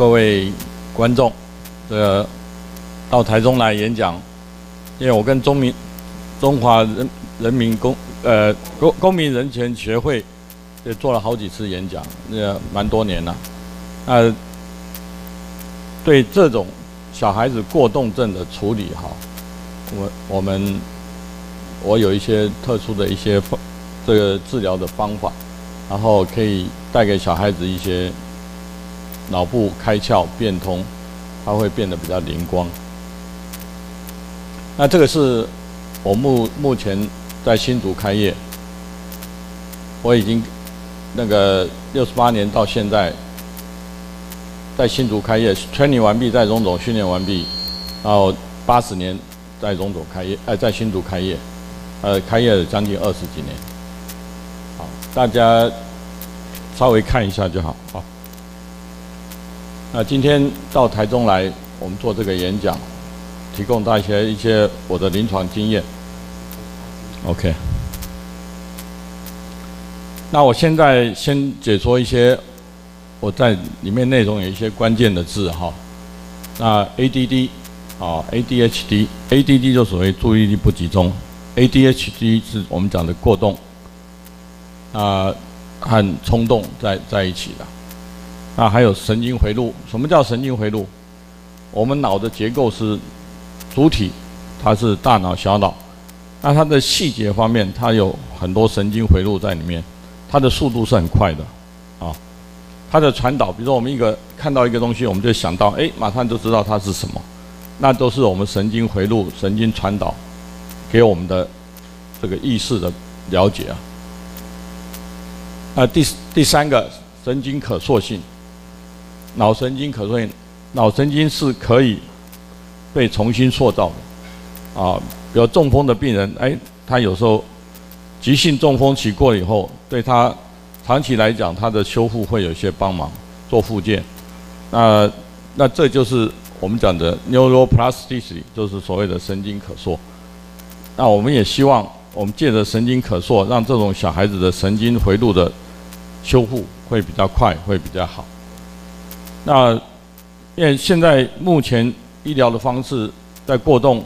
各位观众，这到台中来演讲，因为我跟中民中华人人民公呃公公民人权学会也做了好几次演讲，那蛮多年了。呃，对这种小孩子过动症的处理哈，我我们我有一些特殊的一些方这个治疗的方法，然后可以带给小孩子一些。脑部开窍变通，它会变得比较灵光。那这个是我目目前在新竹开业，我已经那个六十八年到现在，在新竹开业，training 完毕，在荣总训练完毕，然后八十年在荣总开业，哎，在新竹开业，呃，开业了将近二十几年。好，大家稍微看一下就好，好。那今天到台中来，我们做这个演讲，提供大家一些我的临床经验。OK。那我现在先解说一些我在里面内容有一些关键的字哈。那 ADD 啊，ADHD，ADD 就所谓注意力不集中，ADHD 是我们讲的过动啊和冲动在在一起的。那还有神经回路，什么叫神经回路？我们脑的结构是主体，它是大脑、小脑。那它的细节方面，它有很多神经回路在里面，它的速度是很快的，啊，它的传导，比如说我们一个看到一个东西，我们就想到，哎，马上就知道它是什么，那都是我们神经回路、神经传导给我们的这个意识的了解啊。啊，第第三个神经可塑性。脑神经可塑性，脑神经是可以被重新塑造的啊。比如中风的病人，哎，他有时候急性中风期过以后，对他长期来讲，他的修复会有一些帮忙，做复健。那那这就是我们讲的 neuroplasticity，就是所谓的神经可塑。那我们也希望，我们借着神经可塑，让这种小孩子的神经回路的修复会比较快，会比较好。那因为现在目前医疗的方式在过动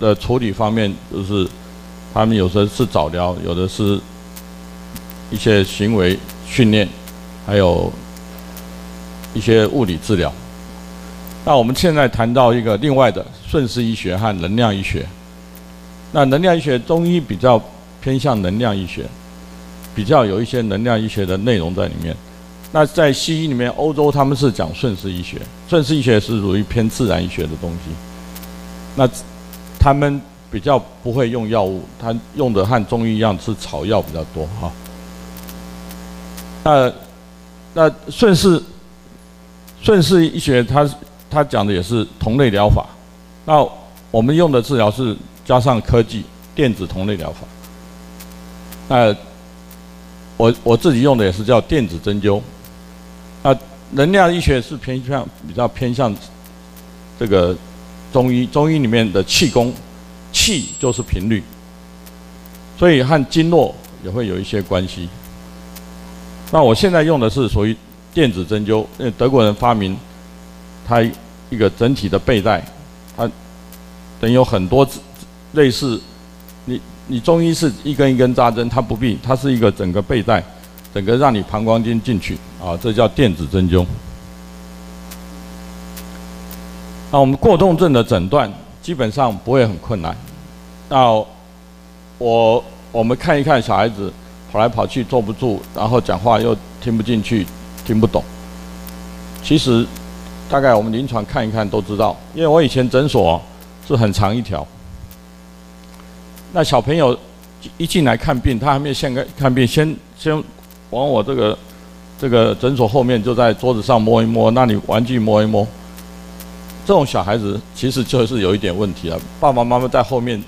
的处理方面，就是他们有时候是早疗，有的是一些行为训练，还有一些物理治疗。那我们现在谈到一个另外的顺势医学和能量医学。那能量医学中医比较偏向能量医学，比较有一些能量医学的内容在里面。那在西医里面，欧洲他们是讲顺势医学，顺势医学是属于偏自然医学的东西。那他们比较不会用药物，他用的和中医一样是草药比较多哈。那那顺势顺势医学，他他讲的也是同类疗法。那我们用的治疗是加上科技电子同类疗法。那我我自己用的也是叫电子针灸。能量医学是偏向比较偏向这个中医，中医里面的气功，气就是频率，所以和经络也会有一些关系。那我现在用的是属于电子针灸，因为德国人发明它一个整体的背带，它等于有很多类似你你中医是一根一根扎针，它不必，它是一个整个背带。整个让你膀胱经进去啊，这叫电子针灸。那我们过动症的诊断基本上不会很困难。那我我们看一看小孩子跑来跑去坐不住，然后讲话又听不进去、听不懂。其实大概我们临床看一看都知道，因为我以前诊所是很长一条。那小朋友一进来看病，他还没有先看看病，先先。往我这个这个诊所后面，就在桌子上摸一摸，那里玩具摸一摸。这种小孩子其实就是有一点问题了。爸爸妈妈在后面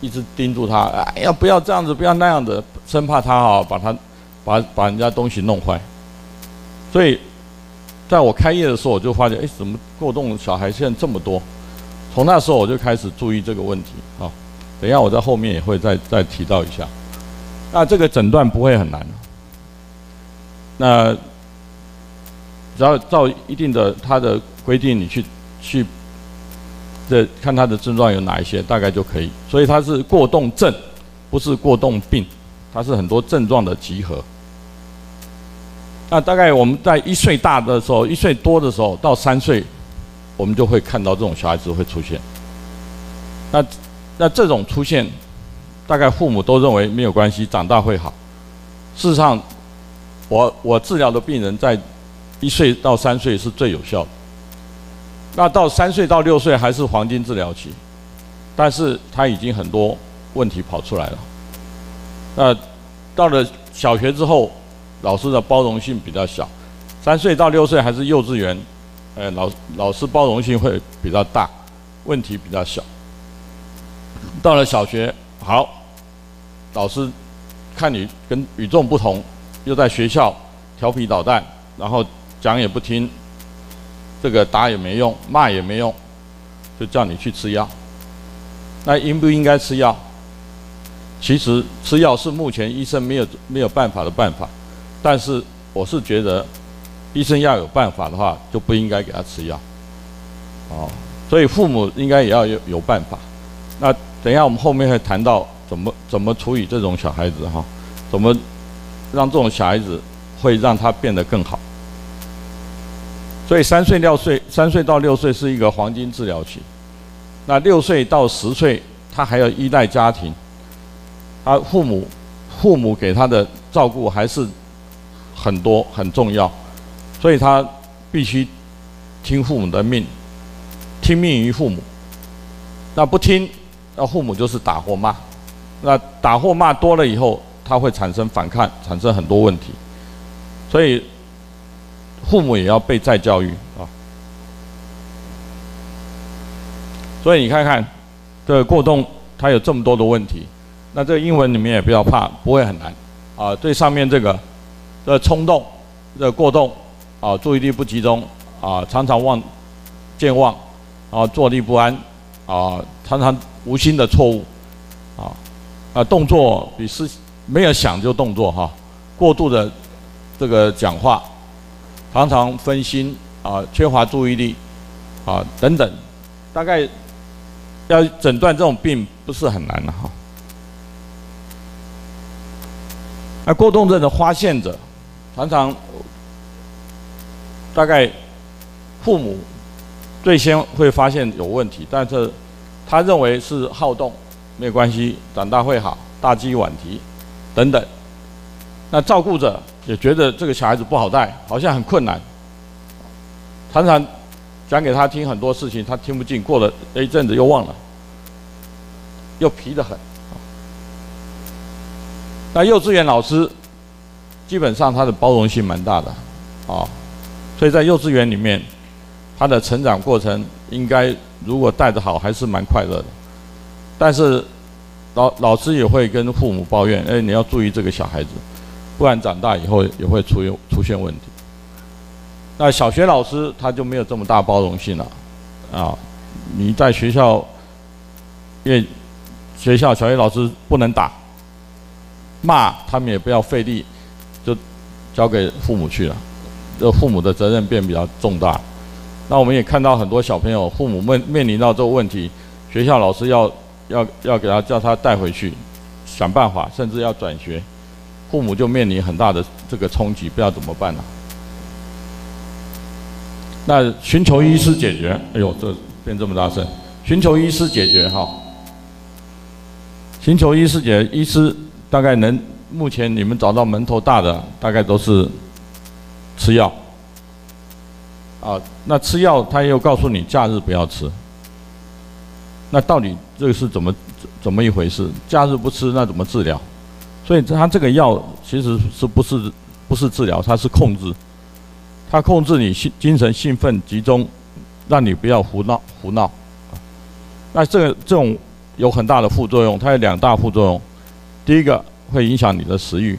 一直盯住他，哎呀，不要这样子，不要那样子，生怕他啊把他把把人家东西弄坏。所以，在我开业的时候，我就发现，哎，怎么过动小孩现在这么多？从那时候我就开始注意这个问题啊。等一下我在后面也会再再提到一下。那这个诊断不会很难。那只要照一定的他的规定，你去去这看他的症状有哪一些，大概就可以。所以它是过动症，不是过动病，它是很多症状的集合。那大概我们在一岁大的时候，一岁多的时候到三岁，我们就会看到这种小孩子会出现。那那这种出现，大概父母都认为没有关系，长大会好。事实上，我我治疗的病人在一岁到三岁是最有效的。那到三岁到六岁还是黄金治疗期，但是他已经很多问题跑出来了。那到了小学之后，老师的包容性比较小。三岁到六岁还是幼稚园，呃，老老师包容性会比较大，问题比较小。到了小学，好，老师看你跟与众不同，又在学校调皮捣蛋，然后讲也不听，这个打也没用，骂也没用，就叫你去吃药。那应不应该吃药？其实吃药是目前医生没有没有办法的办法，但是我是觉得，医生要有办法的话，就不应该给他吃药。哦，所以父母应该也要有有办法。那。等一下，我们后面会谈到怎么怎么处理这种小孩子哈，怎么让这种小孩子会让他变得更好。所以三岁六岁，三岁到六岁是一个黄金治疗期。那六岁到十岁，他还要依赖家庭，他父母父母给他的照顾还是很多很重要，所以他必须听父母的命，听命于父母。那不听。那父母就是打或骂，那打或骂多了以后，他会产生反抗，产生很多问题，所以父母也要被再教育啊。所以你看看，这个过动它有这么多的问题，那这个英文里面也不要怕，不会很难啊。最上面这个这冲动、这过动啊，注意力不集中啊，常常忘健忘啊，坐立不安啊，常常。无心的错误，啊啊，动作比思没有想就动作哈，过度的这个讲话，常常分心啊，缺乏注意力啊等等，大概要诊断这种病不是很难的哈。那过动症的发现者，常常大概父母最先会发现有问题，但是。他认为是好动，没有关系，长大会好，大鸡晚啼，等等。那照顾者也觉得这个小孩子不好带，好像很困难，常常讲给他听很多事情，他听不进，过了一阵子又忘了，又皮得很。那幼稚园老师基本上他的包容性蛮大的，啊，所以在幼稚园里面，他的成长过程应该。如果带得好，还是蛮快乐的。但是老老师也会跟父母抱怨：“哎，你要注意这个小孩子，不然长大以后也会出现出现问题。”那小学老师他就没有这么大包容性了啊！你在学校，因为学校小学老师不能打，骂他们也不要费力，就交给父母去了。这父母的责任变比较重大。那我们也看到很多小朋友，父母面面临到这个问题，学校老师要要要给他叫他带回去，想办法，甚至要转学，父母就面临很大的这个冲击，不知道怎么办了。那寻求医师解决，哎呦，这变这么大声，寻求医师解决哈，寻求医师解决，医师大概能目前你们找到门头大的，大概都是吃药。啊，那吃药他又告诉你假日不要吃，那到底这个是怎么怎么一回事？假日不吃那怎么治疗？所以他这个药其实是不是不是治疗，它是控制，它控制你心精神兴奋集中，让你不要胡闹胡闹。那这个这种有很大的副作用，它有两大副作用，第一个会影响你的食欲，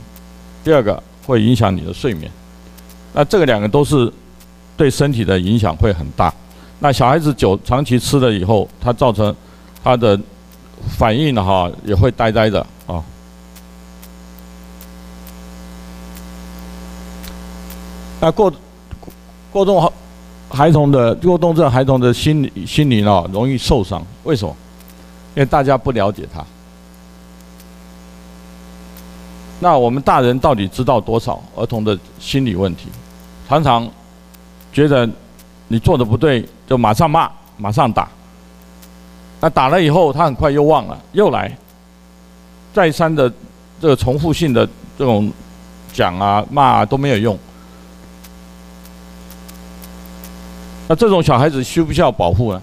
第二个会影响你的睡眠。那这个两个都是。对身体的影响会很大，那小孩子久长期吃了以后，他造成他的反应的哈也会呆呆的啊。那过过动孩童的过动症孩童的心理心灵啊，容易受伤。为什么？因为大家不了解他。那我们大人到底知道多少儿童的心理问题？常常觉得你做的不对，就马上骂，马上打。那打了以后，他很快又忘了，又来，再三的这个重复性的这种讲啊、骂啊都没有用。那这种小孩子需不需要保护呢？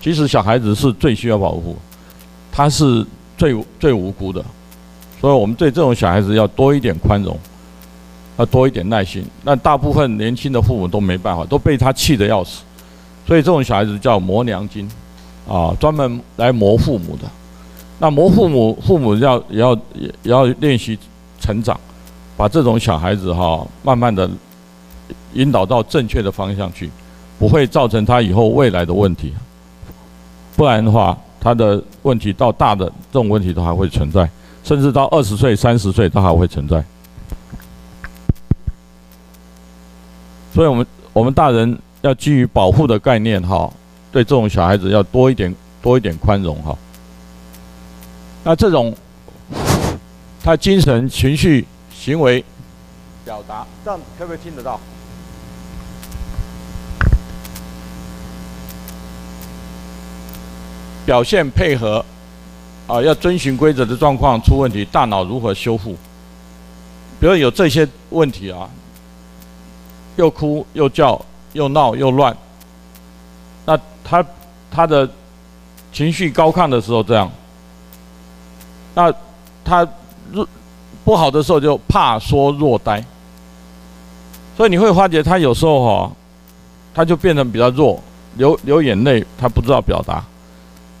其实小孩子是最需要保护，他是最最无辜的，所以我们对这种小孩子要多一点宽容，要多一点耐心。那大部分年轻的父母都没办法，都被他气得要死，所以这种小孩子叫磨娘精，啊，专门来磨父母的。那磨父母，父母要也要要练习成长，把这种小孩子哈，慢慢的引导到正确的方向去。不会造成他以后未来的问题，不然的话，他的问题到大的这种问题都还会存在，甚至到二十岁、三十岁都还会存在。所以，我们我们大人要基于保护的概念哈，对这种小孩子要多一点多一点宽容哈。那这种他精神、情绪、行为表达，这样可不可以听得到？表现配合，啊，要遵循规则的状况出问题，大脑如何修复？比如有这些问题啊，又哭又叫又闹又乱，那他他的情绪高亢的时候这样，那他弱不好的时候就怕说弱呆，所以你会发觉他有时候哈、他就变得比较弱，流流眼泪，他不知道表达。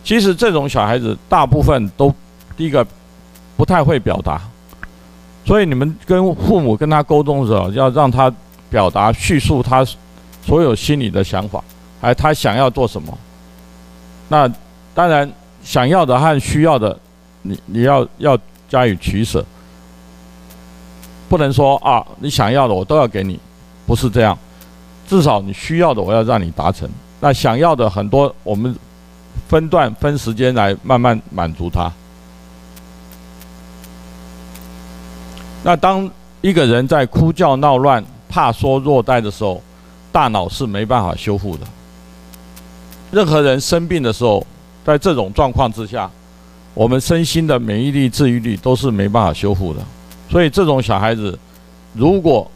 其实这种小孩子大部分都，第一个不太会表达，所以你们跟父母跟他沟通的时候，要让他表达叙述他所有心里的想法，还他想要做什么。那当然想要的和需要的，你你要要加以取舍，不能说啊你想要的我都要给你，不是这样，至少你需要的我要让你达成。那想要的很多我们。分段分时间来慢慢满足他。那当一个人在哭叫闹乱、怕说弱带的时候，大脑是没办法修复的。任何人生病的时候，在这种状况之下，我们身心的免疫力、治愈力都是没办法修复的。所以，这种小孩子如果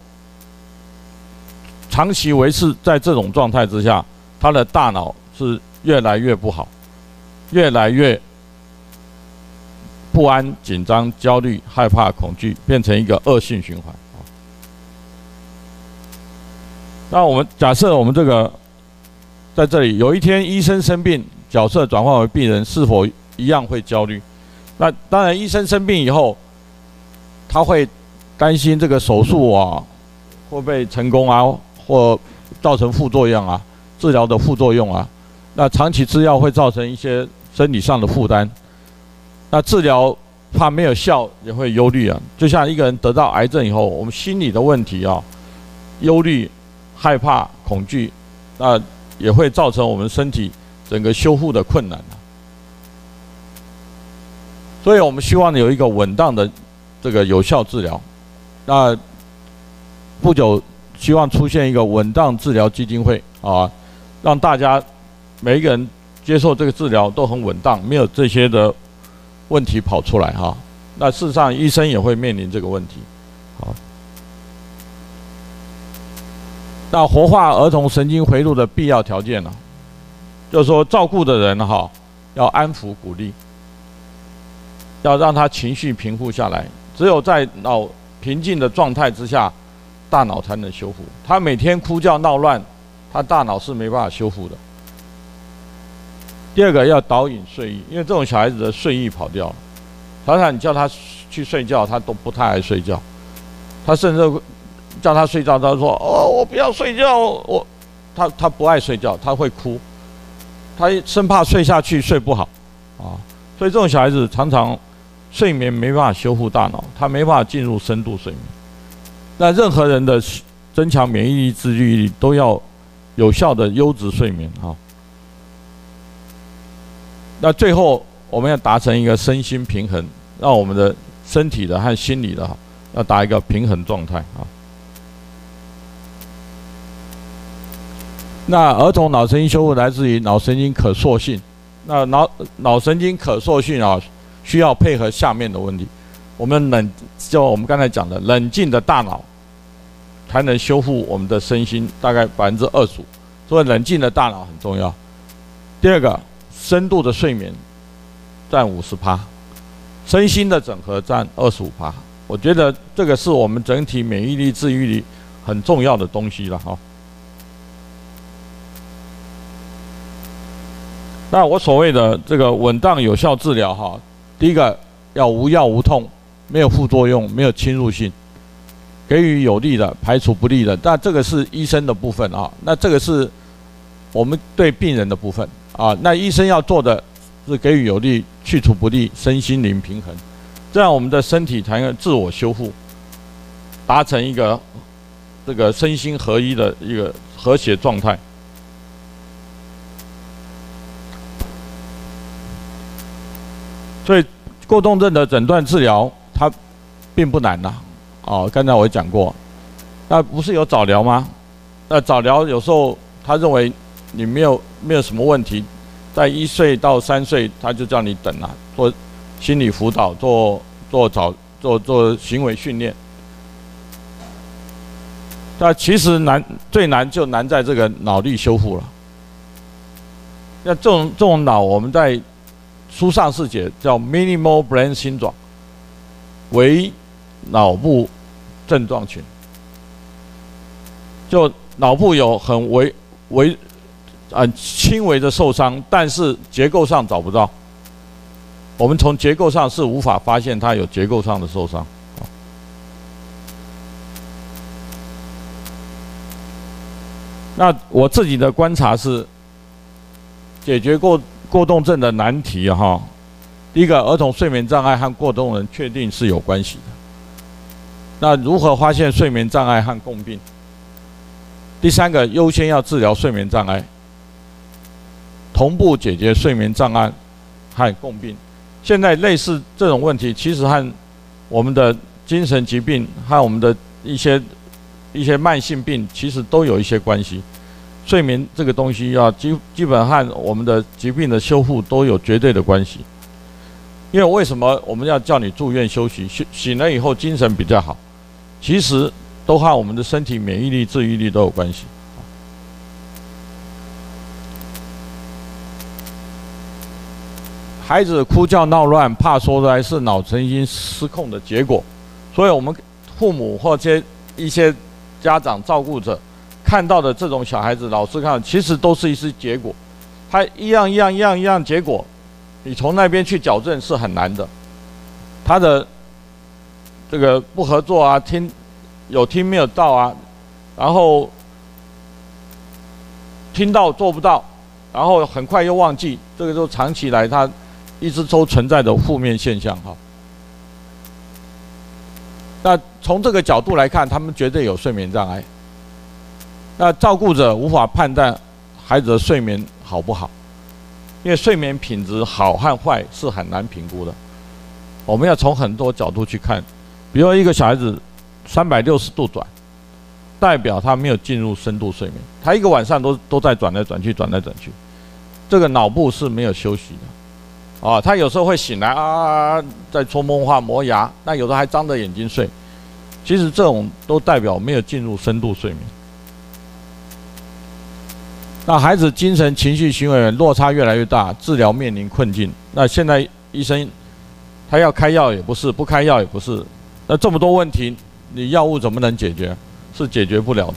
长期维持在这种状态之下，他的大脑是越来越不好。越来越不安、紧张、焦虑、害怕、恐惧，变成一个恶性循环。那我们假设我们这个在这里有一天医生生病，角色转换为病人，是否一样会焦虑？那当然，医生生病以后，他会担心这个手术啊会不会成功啊，或造成副作用啊，治疗的副作用啊。那长期吃药会造成一些。生理上的负担，那治疗怕没有效，也会忧虑啊。就像一个人得到癌症以后，我们心理的问题啊，忧虑、害怕、恐惧，那也会造成我们身体整个修复的困难。所以我们希望有一个稳当的这个有效治疗。那不久希望出现一个稳当治疗基金会啊，让大家每一个人。接受这个治疗都很稳当，没有这些的问题跑出来哈。那事实上，医生也会面临这个问题。好，那活化儿童神经回路的必要条件呢？就是说，照顾的人哈要安抚鼓励，要让他情绪平复下来。只有在脑平静的状态之下，大脑才能修复。他每天哭叫闹乱，他大脑是没办法修复的。第二个要导引睡意，因为这种小孩子的睡意跑掉了。常常你叫他去睡觉，他都不太爱睡觉。他甚至叫他睡觉，他说：“哦，我不要睡觉。”我他他不爱睡觉，他会哭，他生怕睡下去睡不好啊。所以这种小孩子常常睡眠没办法修复大脑，他没办法进入深度睡眠。那任何人的增强免疫力、自愈力，都要有效的优质睡眠哈。那最后我们要达成一个身心平衡，让我们的身体的和心理的要达一个平衡状态啊。那儿童脑神经修复来自于脑神经可塑性，那脑脑神经可塑性啊，需要配合下面的问题。我们冷，就我们刚才讲的，冷静的大脑才能修复我们的身心，大概百分之二十五。所以冷静的大脑很重要。第二个，深度的睡眠占五十趴，身心的整合占二十五趴。我觉得这个是我们整体免疫力、治愈力很重要的东西了哈。那我所谓的这个稳当有效治疗哈，第一个要无药无痛。没有副作用，没有侵入性，给予有利的，排除不利的。但这个是医生的部分啊，那这个是我们对病人的部分啊。那医生要做的是给予有利，去除不利，身心灵平衡，这样我们的身体才能自我修复，达成一个这个身心合一的一个和谐状态。所以过动症的诊断治疗。它并不难呐，哦，刚才我讲过，那不是有早疗吗？那早疗有时候他认为你没有没有什么问题，在一岁到三岁他就叫你等啊，做心理辅导，做做早做做行为训练。那其实难最难就难在这个脑力修复了。那这种这种脑，我们在书上是写叫 minimal brain syndrome。为脑部症状群，就脑部有很微微、很轻微的受伤，但是结构上找不到。我们从结构上是无法发现它有结构上的受伤。那我自己的观察是，解决过过动症的难题哈。第一个，儿童睡眠障碍和过动症确定是有关系的。那如何发现睡眠障碍和共病？第三个，优先要治疗睡眠障碍，同步解决睡眠障碍和共病。现在类似这种问题，其实和我们的精神疾病和我们的一些一些慢性病，其实都有一些关系。睡眠这个东西要基基本和我们的疾病的修复都有绝对的关系。因为为什么我们要叫你住院休息？醒醒了以后精神比较好，其实都和我们的身体免疫力、治愈力都有关系。孩子哭叫闹乱，怕说出来是脑神经失控的结果，所以我们父母或者一些家长照顾者看到的这种小孩子，老师看，其实都是一些结果，他一样一样一样一样结果。你从那边去矫正是很难的，他的这个不合作啊，听有听没有到啊，然后听到做不到，然后很快又忘记，这个就长期来他一直都存在的负面现象哈。那从这个角度来看，他们绝对有睡眠障碍。那照顾者无法判断孩子的睡眠好不好。因为睡眠品质好和坏是很难评估的，我们要从很多角度去看，比如一个小孩子三百六十度转，代表他没有进入深度睡眠，他一个晚上都都在转来转去，转来转去，这个脑部是没有休息的，啊，他有时候会醒来啊，在说梦话、磨牙，那有的还张着眼睛睡，其实这种都代表没有进入深度睡眠。那孩子精神、情绪、行为落差越来越大，治疗面临困境。那现在医生他要开药也不是，不开药也不是。那这么多问题，你药物怎么能解决？是解决不了的。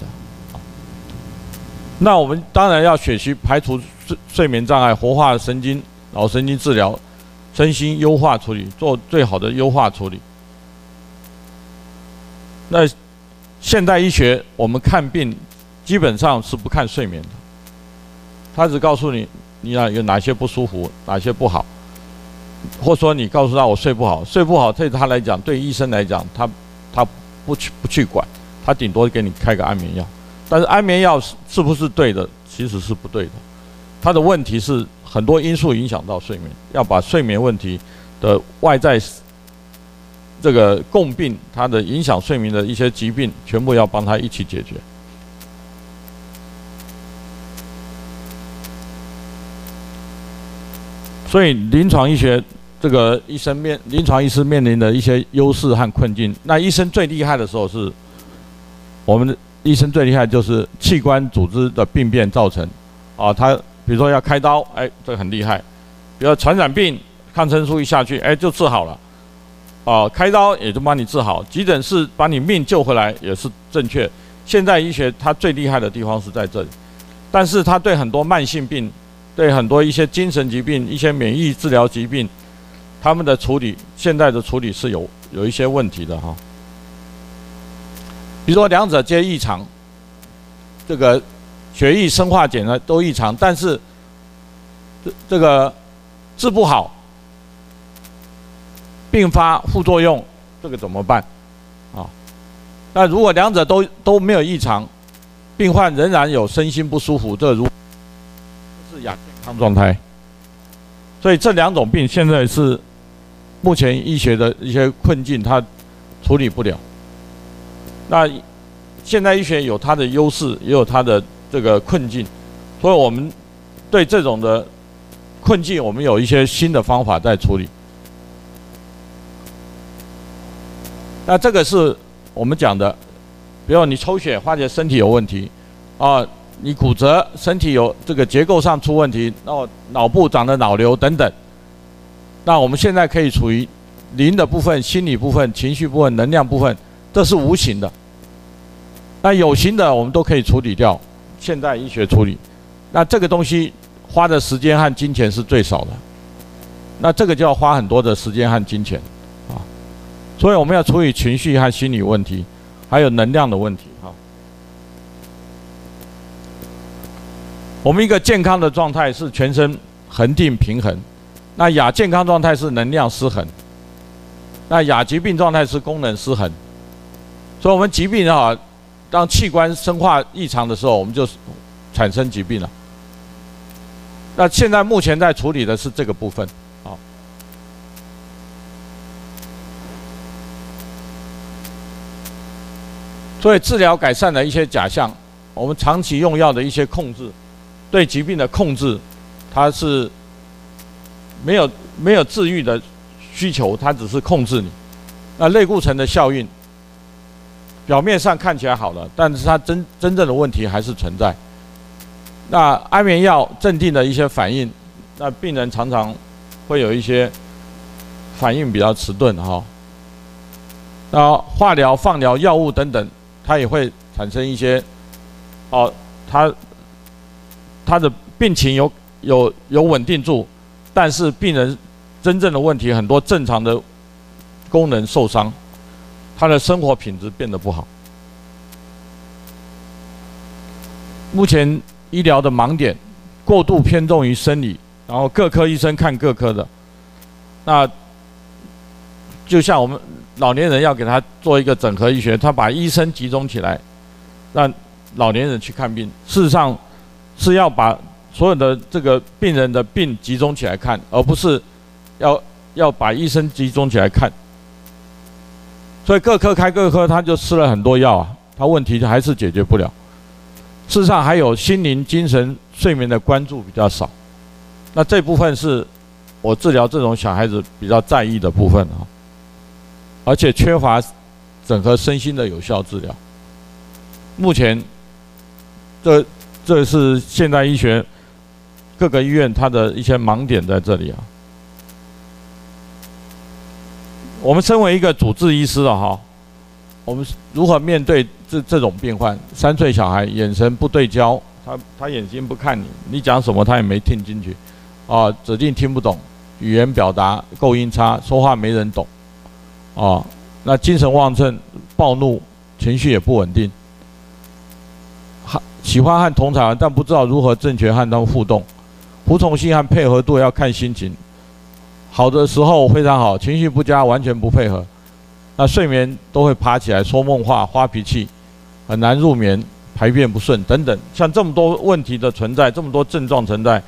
那我们当然要学习排除睡睡眠障碍，活化神经、脑神经治疗，身心优化处理，做最好的优化处理。那现代医学我们看病基本上是不看睡眠的。他只告诉你，你那有哪些不舒服，哪些不好，或者说你告诉他我睡不好，睡不好对他来讲，对医生来讲，他他不去不去管，他顶多给你开个安眠药。但是安眠药是是不是对的？其实是不对的。他的问题是很多因素影响到睡眠，要把睡眠问题的外在这个共病，它的影响睡眠的一些疾病，全部要帮他一起解决。所以临床医学这个医生面临床医师面临的一些优势和困境，那医生最厉害的时候是我们的。医生最厉害就是器官组织的病变造成，啊，他比如说要开刀，哎，这个很厉害。比如传染病，抗生素一下去，哎，就治好了，啊，开刀也就帮你治好，急诊室把你命救回来也是正确。现代医学它最厉害的地方是在这里，但是它对很多慢性病，对很多一些精神疾病、一些免疫治疗疾病，他们的处理，现在的处理是有有一些问题的哈。比如说两者皆异常，这个血液生化检呢都异常，但是这这个治不好，并发副作用，这个怎么办？啊，那如果两者都都没有异常，病患仍然有身心不舒服，这如是亚健康状态。所以这两种病现在是目前医学的一些困境，它处理不了。那现代医学有它的优势，也有它的这个困境，所以我们对这种的困境，我们有一些新的方法在处理。那这个是我们讲的，比如你抽血发觉身体有问题，啊，你骨折身体有这个结构上出问题，然后脑部长了脑瘤等等，那我们现在可以处于灵的部分、心理部分、情绪部分、能量部分。这是无形的，那有形的我们都可以处理掉。现代医学处理，那这个东西花的时间和金钱是最少的，那这个就要花很多的时间和金钱啊。所以我们要处理情绪和心理问题，还有能量的问题哈。我们一个健康的状态是全身恒定平衡，那亚健康状态是能量失衡，那亚疾病状态是功能失衡。所以，我们疾病啊，当器官生化异常的时候，我们就产生疾病了。那现在目前在处理的是这个部分，啊。所以，治疗改善的一些假象，我们长期用药的一些控制，对疾病的控制，它是没有没有治愈的需求，它只是控制你。那类固醇的效应。表面上看起来好了，但是它真真正的问题还是存在。那安眠药镇定的一些反应，那病人常常会有一些反应比较迟钝哈。那化疗、放疗、药物等等，它也会产生一些哦，它他的病情有有有稳定住，但是病人真正的问题很多正常的功能受伤。他的生活品质变得不好。目前医疗的盲点，过度偏重于生理，然后各科医生看各科的。那就像我们老年人要给他做一个整合医学，他把医生集中起来，让老年人去看病。事实上是要把所有的这个病人的病集中起来看，而不是要要把医生集中起来看。所以各科开各科，他就吃了很多药啊，他问题还是解决不了。事实上，还有心灵、精神、睡眠的关注比较少。那这部分是我治疗这种小孩子比较在意的部分啊，而且缺乏整合身心的有效治疗。目前，这这是现代医学各个医院它的一些盲点在这里啊。我们身为一个主治医师的哈，我们如何面对这这种病患？三岁小孩眼神不对焦，他他眼睛不看你，你讲什么他也没听进去，啊，指定听不懂，语言表达构音差，说话没人懂，啊，那精神旺盛，暴怒，情绪也不稳定，喜欢和同场，但不知道如何正确和他们互动，服从性和配合度要看心情。好的时候非常好，情绪不佳，完全不配合，那睡眠都会爬起来说梦话、发脾气，很难入眠、排便不顺等等，像这么多问题的存在，这么多症状存在，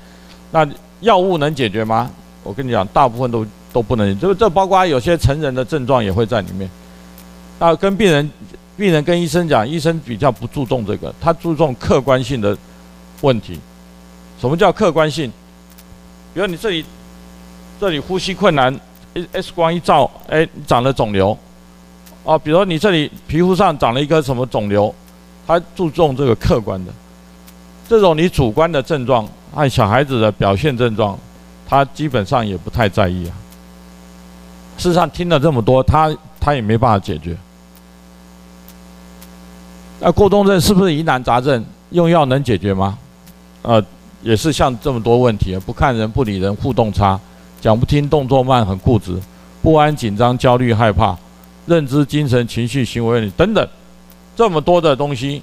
那药物能解决吗？我跟你讲，大部分都都不能，就这包括有些成人的症状也会在里面。那跟病人、病人跟医生讲，医生比较不注重这个，他注重客观性的问题。什么叫客观性？比如你这里这里呼吸困难，X 光一照，哎，长了肿瘤。哦，比如说你这里皮肤上长了一个什么肿瘤，他注重这个客观的，这种你主观的症状和小孩子的表现症状，他基本上也不太在意啊。事实上听了这么多，他他也没办法解决。那过动症是不是疑难杂症？用药能解决吗？呃，也是像这么多问题，不看人不理人，互动差，讲不听，动作慢，很固执，不安、紧张、焦虑、害怕。认知、精神、情绪、行为等等，这么多的东西，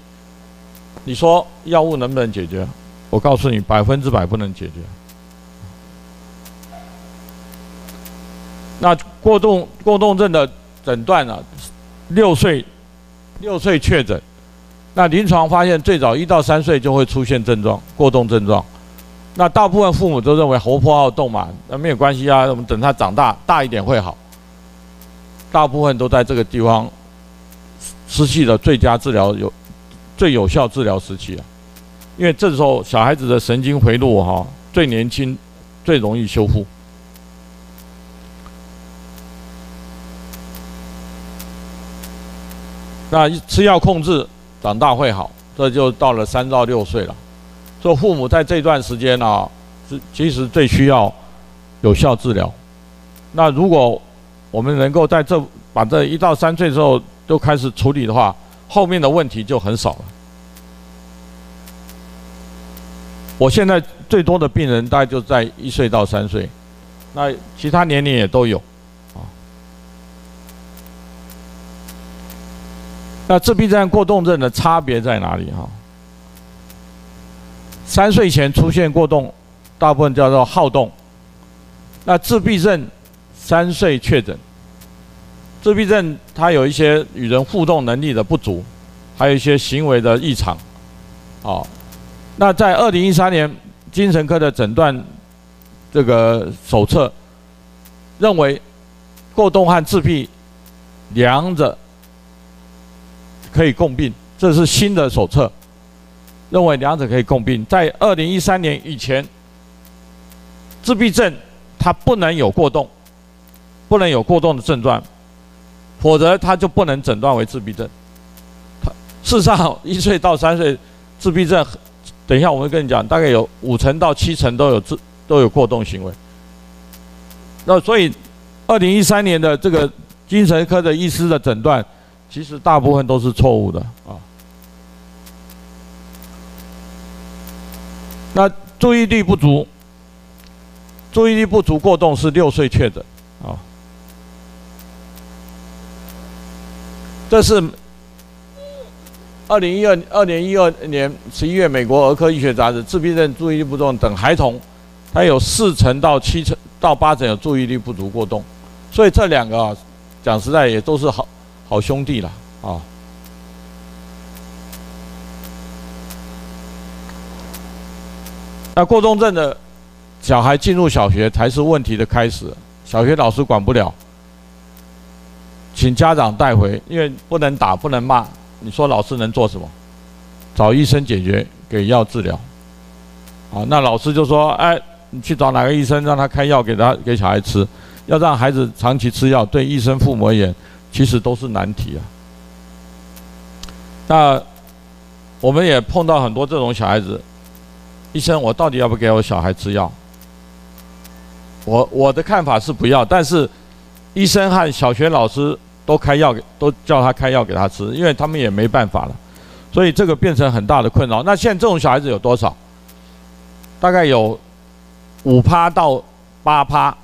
你说药物能不能解决？我告诉你，百分之百不能解决。那过动过动症的诊断呢？六岁六岁确诊，那临床发现最早一到三岁就会出现症状，过动症状。那大部分父母都认为活泼好动嘛，那没有关系啊，我们等他长大大一点会好。大部分都在这个地方失去了最佳治疗有最有效治疗时期啊，因为这时候小孩子的神经回路哈最年轻，最容易修复。那吃药控制，长大会好，这就到了三到六岁了。做父母在这段时间呢，是其实最需要有效治疗。那如果我们能够在这把这一到三岁之后就开始处理的话，后面的问题就很少了。我现在最多的病人大概就在一岁到三岁，那其他年龄也都有，那自闭症、过动症的差别在哪里？哈，三岁前出现过动，大部分叫做好动。那自闭症。三岁确诊，自闭症它有一些与人互动能力的不足，还有一些行为的异常。哦，那在二零一三年精神科的诊断这个手册认为，过动和自闭两者可以共病，这是新的手册，认为两者可以共病。在二零一三年以前，自闭症它不能有过动。不能有过动的症状，否则它就不能诊断为自闭症。它事实上，一岁到三岁自闭症，等一下我会跟你讲，大概有五成到七成都有自都有过动行为。那所以，二零一三年的这个精神科的医师的诊断，其实大部分都是错误的啊。那注意力不足，注意力不足过动是六岁确诊啊。这是二零一二二零一二年十一月，美国儿科医学杂志自闭症、注意力不足等孩童，他有四成到七成到八成有注意力不足过动，所以这两个，讲实在也都是好好兄弟了啊。那过动症的小孩进入小学才是问题的开始，小学老师管不了。请家长带回，因为不能打，不能骂。你说老师能做什么？找医生解决，给药治疗。好，那老师就说：“哎，你去找哪个医生，让他开药给他给小孩吃。要让孩子长期吃药，对医生、父母而言，其实都是难题啊。”那我们也碰到很多这种小孩子，医生，我到底要不给我小孩吃药？我我的看法是不要，但是医生和小学老师。都开药给，都叫他开药给他吃，因为他们也没办法了，所以这个变成很大的困扰。那现在这种小孩子有多少？大概有五趴到八趴，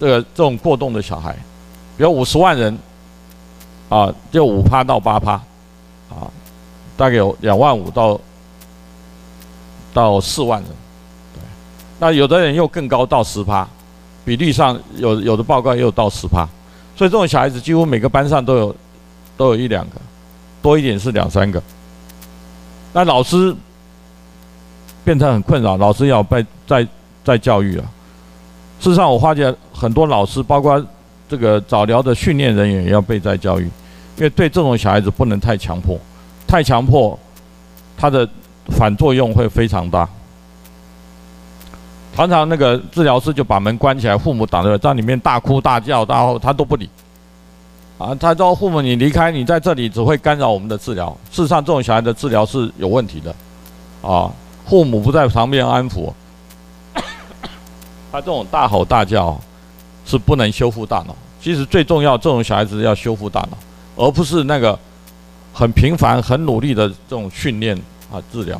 这个这种过动的小孩，比如五十万人，啊，就五趴到八趴，啊，大概有两万五到到四万人，对，那有的人又更高到十趴，比例上有有的报告也有到十趴。所以这种小孩子几乎每个班上都有，都有一两个。多一点是两三个。那老师变成很困扰，老师要被再再教育啊。事实上，我发觉很多老师，包括这个早疗的训练人员，也要被再教育，因为对这种小孩子不能太强迫，太强迫，他的反作用会非常大。常常那个治疗师就把门关起来，父母挡着，在里面大哭大叫，然后他都不理。啊，他说：“父母，你离开，你在这里只会干扰我们的治疗。事实上，这种小孩的治疗是有问题的。啊，父母不在旁边安抚。”他这种大吼大叫，是不能修复大脑。其实最重要，这种小孩子要修复大脑，而不是那个很频繁、很努力的这种训练啊治疗。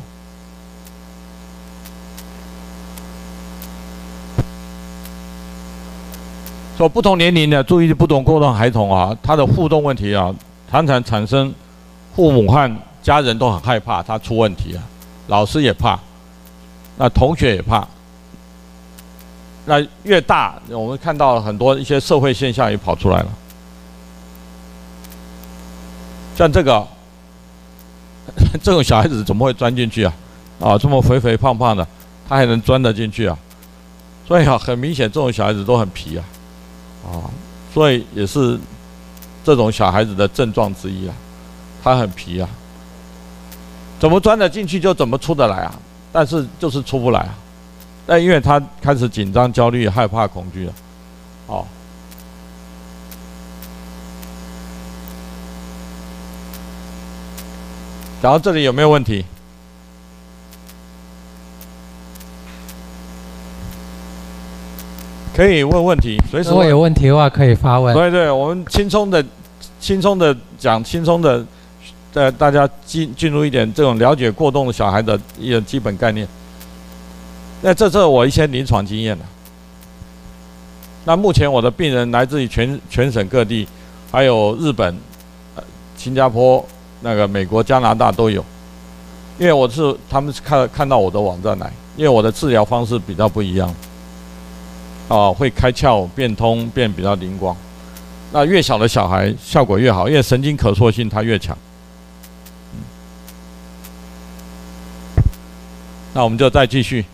说不同年龄的注意力不同过动孩童啊，他的互动问题啊，常常产生父母和家人都很害怕他出问题啊，老师也怕，那同学也怕。那越大，我们看到很多一些社会现象也跑出来了，像这个 这种小孩子怎么会钻进去啊？啊，这么肥肥胖胖的，他还能钻得进去啊？所以啊，很明显这种小孩子都很皮啊，啊，所以也是这种小孩子的症状之一啊，他很皮啊，怎么钻得进去就怎么出得来啊？但是就是出不来啊。但因为他开始紧张、焦虑、害怕、恐惧了，讲到这里有没有问题？可以问问题，随时。如果有问题的话，可以发问。对对，我们轻松的、轻松的讲，轻松的，带大家进进入一点这种了解过动的小孩的一个基本概念。那这是我一些临床经验了。那目前我的病人来自于全全省各地，还有日本、新加坡、那个美国、加拿大都有。因为我是他们是看看到我的网站来，因为我的治疗方式比较不一样。啊，会开窍、变通、变比较灵光。那越小的小孩效果越好，因为神经可塑性它越强。那我们就再继续。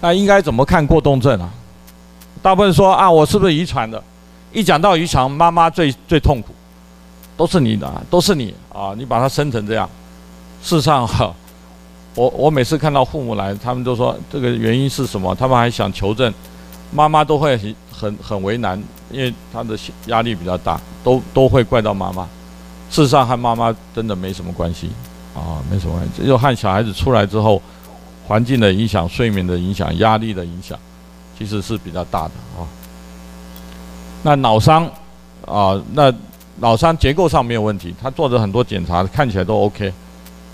那应该怎么看过动症啊？大部分说啊，我是不是遗传的？一讲到遗传，妈妈最最痛苦，都是你的，都是你啊！你把他生成这样。事实上哈，我我每次看到父母来，他们都说这个原因是什么？他们还想求证，妈妈都会很很很为难，因为他的压力比较大，都都会怪到妈妈。事实上和妈妈真的没什么关系啊，没什么关系，就和小孩子出来之后。环境的影响、睡眠的影响、压力的影响，其实是比较大的啊。那脑伤啊，那脑伤结构上没有问题，他做的很多检查，看起来都 OK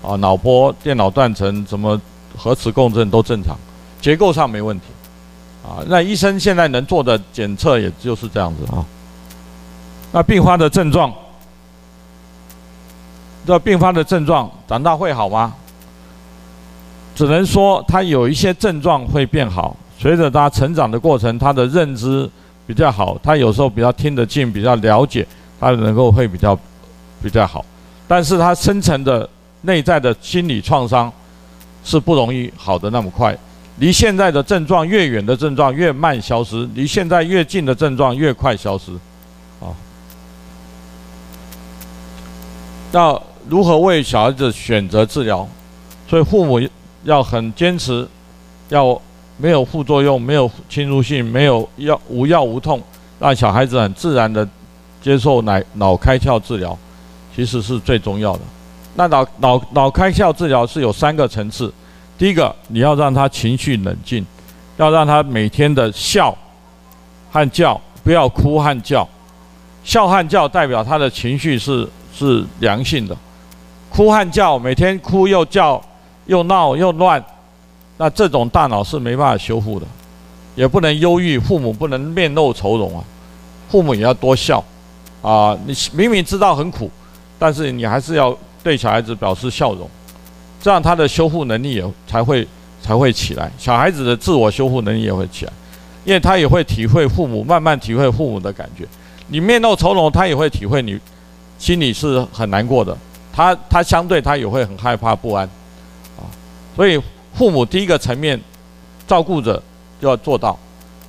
啊。脑波、电脑断层、什么核磁共振都正常，结构上没问题啊。那医生现在能做的检测也就是这样子啊。那并发的症状，这并发的症状，长大会好吗？只能说他有一些症状会变好，随着他成长的过程，他的认知比较好，他有时候比较听得进，比较了解，他能够会比较比较好。但是他深层的内在的心理创伤是不容易好的那么快。离现在的症状越远的症状越慢消失，离现在越近的症状越快消失。啊，那如何为小孩子选择治疗？所以父母。要很坚持，要没有副作用，没有侵入性，没有药无药无痛，让小孩子很自然的接受脑脑开窍治疗，其实是最重要的。那脑脑脑开窍治疗是有三个层次，第一个你要让他情绪冷静，要让他每天的笑和叫，不要哭和叫，笑和叫代表他的情绪是是良性的，哭和叫每天哭又叫。又闹又乱，那这种大脑是没办法修复的，也不能忧郁，父母不能面露愁容啊，父母也要多笑，啊，你明明知道很苦，但是你还是要对小孩子表示笑容，这样他的修复能力也才会才会起来，小孩子的自我修复能力也会起来，因为他也会体会父母，慢慢体会父母的感觉，你面露愁容，他也会体会你心里是很难过的，他他相对他也会很害怕不安，啊，所以父母第一个层面，照顾者就要做到，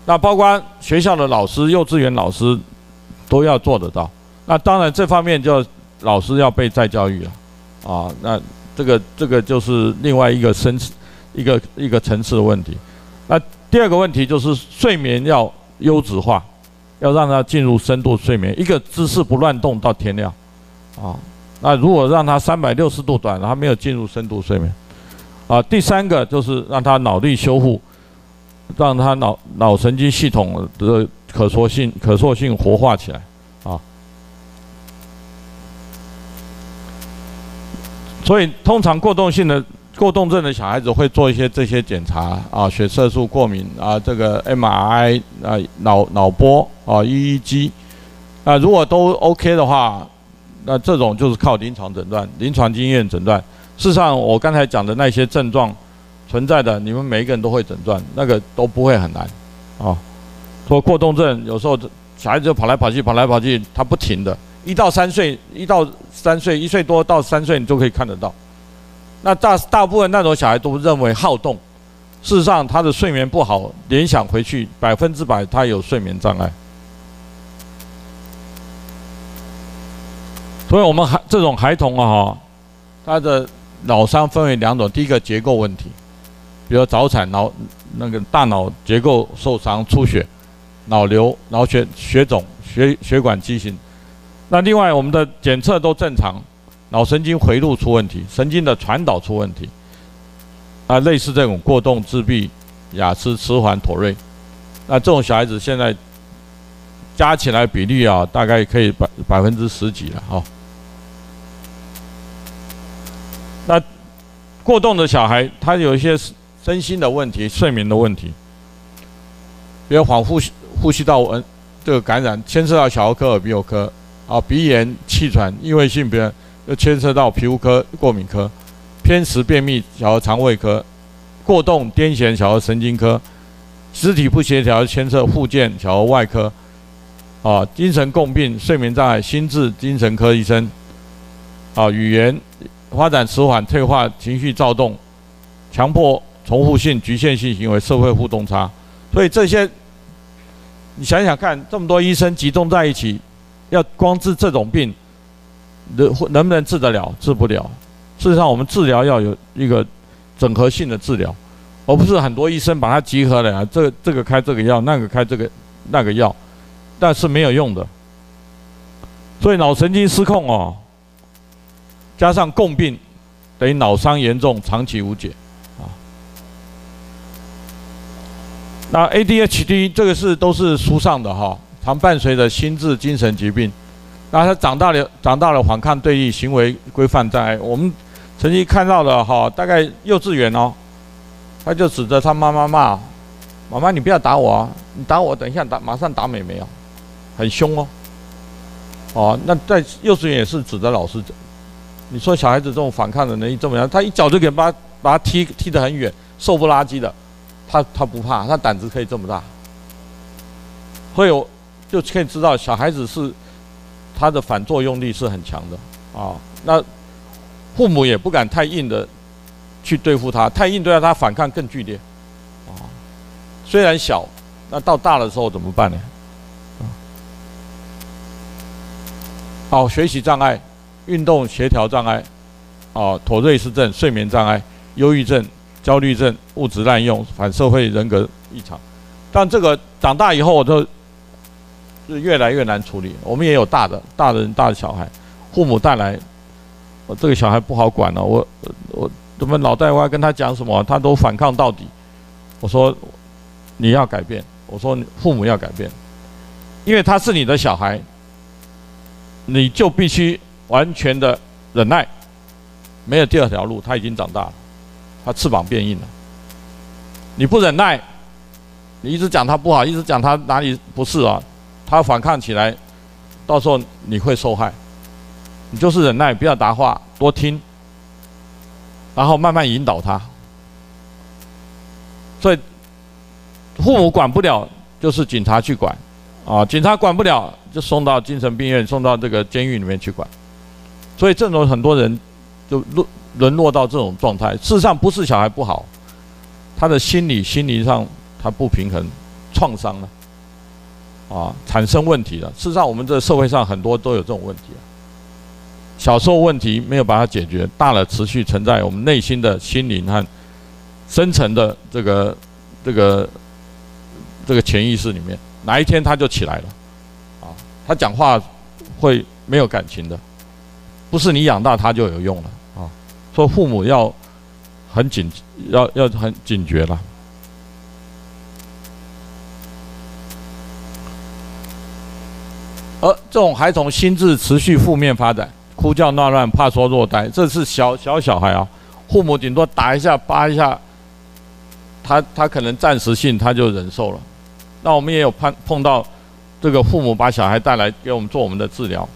那包括学校的老师、幼稚园老师都要做得到，那当然这方面就老师要被再教育了，啊，那这个这个就是另外一个深次一个一个层次的问题，那第二个问题就是睡眠要优质化，要让他进入深度睡眠，一个姿势不乱动到天亮。啊，那如果让他三百六十度转，他没有进入深度睡眠。啊，第三个就是让他脑力修复，让他脑脑神经系统的可塑性可塑性活化起来。啊，所以通常过动性的过动症的小孩子会做一些这些检查啊，血色素过敏啊，这个 MRI 啊，脑脑波啊，EEG 啊，如果都 OK 的话。那这种就是靠临床诊断、临床经验诊断。事实上，我刚才讲的那些症状存在的，你们每一个人都会诊断，那个都不会很难啊。说过动症，有时候小孩子就跑来跑去、跑来跑去，他不停的。一到三岁，一到三岁，一岁多到三岁，你就可以看得到。那大大部分那种小孩都认为好动，事实上他的睡眠不好，联想回去百分之百他有睡眠障碍。所以，我们孩这种孩童啊，他的脑伤分为两种，第一个结构问题，比如早产脑那个大脑结构受伤出血，脑瘤、脑血血肿、血血管畸形。那另外，我们的检测都正常，脑神经回路出问题，神经的传导出问题。啊，类似这种过动、自闭、亚斯、迟缓、妥瑞，那这种小孩子现在加起来比例啊，大概可以百百分之十几了哈。那过动的小孩，他有一些身心的问题、睡眠的问题，比如恍惚呼吸道嗯这个感染，牵涉到小儿科、耳鼻喉科啊，鼻炎、气喘、异位性鼻炎，又牵涉到皮肤科、过敏科，偏食、便秘、小儿肠胃科，过动、癫痫、小儿神经科，肢体不协调，牵涉附件、小儿外科，啊，精神共病、睡眠障碍，心智精神科医生，啊，语言。发展迟缓、退化、情绪躁动、强迫、重复性、局限性行为、社会互动差，所以这些，你想想看，这么多医生集中在一起，要光治这种病，能能不能治得了？治不了。事实上，我们治疗要有一个整合性的治疗，而不是很多医生把它集合了，这、这个开这个药，那个开这个那个药，但是没有用的。所以脑神经失控哦。加上共病，等于脑伤严重，长期无解，啊。那 ADHD 这个是都是书上的哈，常伴随着心智精神疾病。那他长大了，长大了反抗对立行为规范障碍。我们曾经看到的哈，大概幼稚园哦，他就指着他妈妈骂：“妈妈，你不要打我啊！你打我，等一下打，马上打妹妹啊，很凶哦。”哦，那在幼稚园也是指着老师。你说小孩子这种反抗的能力这么样，他一脚就给把把他踢踢得很远，瘦不拉几的，他他不怕，他胆子可以这么大，所以我就可以知道小孩子是他的反作用力是很强的啊。那父母也不敢太硬的去对付他，太硬对他，他反抗更剧烈啊。虽然小，那到大的时候怎么办呢？好，学习障碍。运动协调障碍，啊，妥瑞氏症、睡眠障碍、忧郁症、焦虑症、物质滥用、反社会人格异常，但这个长大以后都是越来越难处理。我们也有大的、大人、大的小孩，父母带来，我这个小孩不好管了，我我怎么脑袋瓜跟他讲什么，他都反抗到底。我说你要改变，我说父母要改变，因为他是你的小孩，你就必须。完全的忍耐，没有第二条路。他已经长大了，他翅膀变硬了。你不忍耐，你一直讲他不好，一直讲他哪里不是啊？他反抗起来，到时候你会受害。你就是忍耐，不要答话，多听，然后慢慢引导他。所以父母管不了，就是警察去管啊。警察管不了，就送到精神病院，送到这个监狱里面去管。所以这种很多人就沦落到这种状态。事实上不是小孩不好，他的心理心理上他不平衡，创伤了，啊，产生问题了。事实上我们这社会上很多都有这种问题。小时候问题没有把它解决，大了持续存在我们内心的心灵和深层的这个这个这个潜意识里面，哪一天他就起来了，啊，他讲话会没有感情的，不是你养大他就有用了说，父母要很警，要要很警觉了。而这种孩童心智持续负面发展。哭叫闹乱，怕说弱呆，这是小小小孩啊，父母顶多打一下、扒一下，他他可能暂时性他就忍受了。那我们也有碰碰到这个父母把小孩带来给我们做我们的治疗，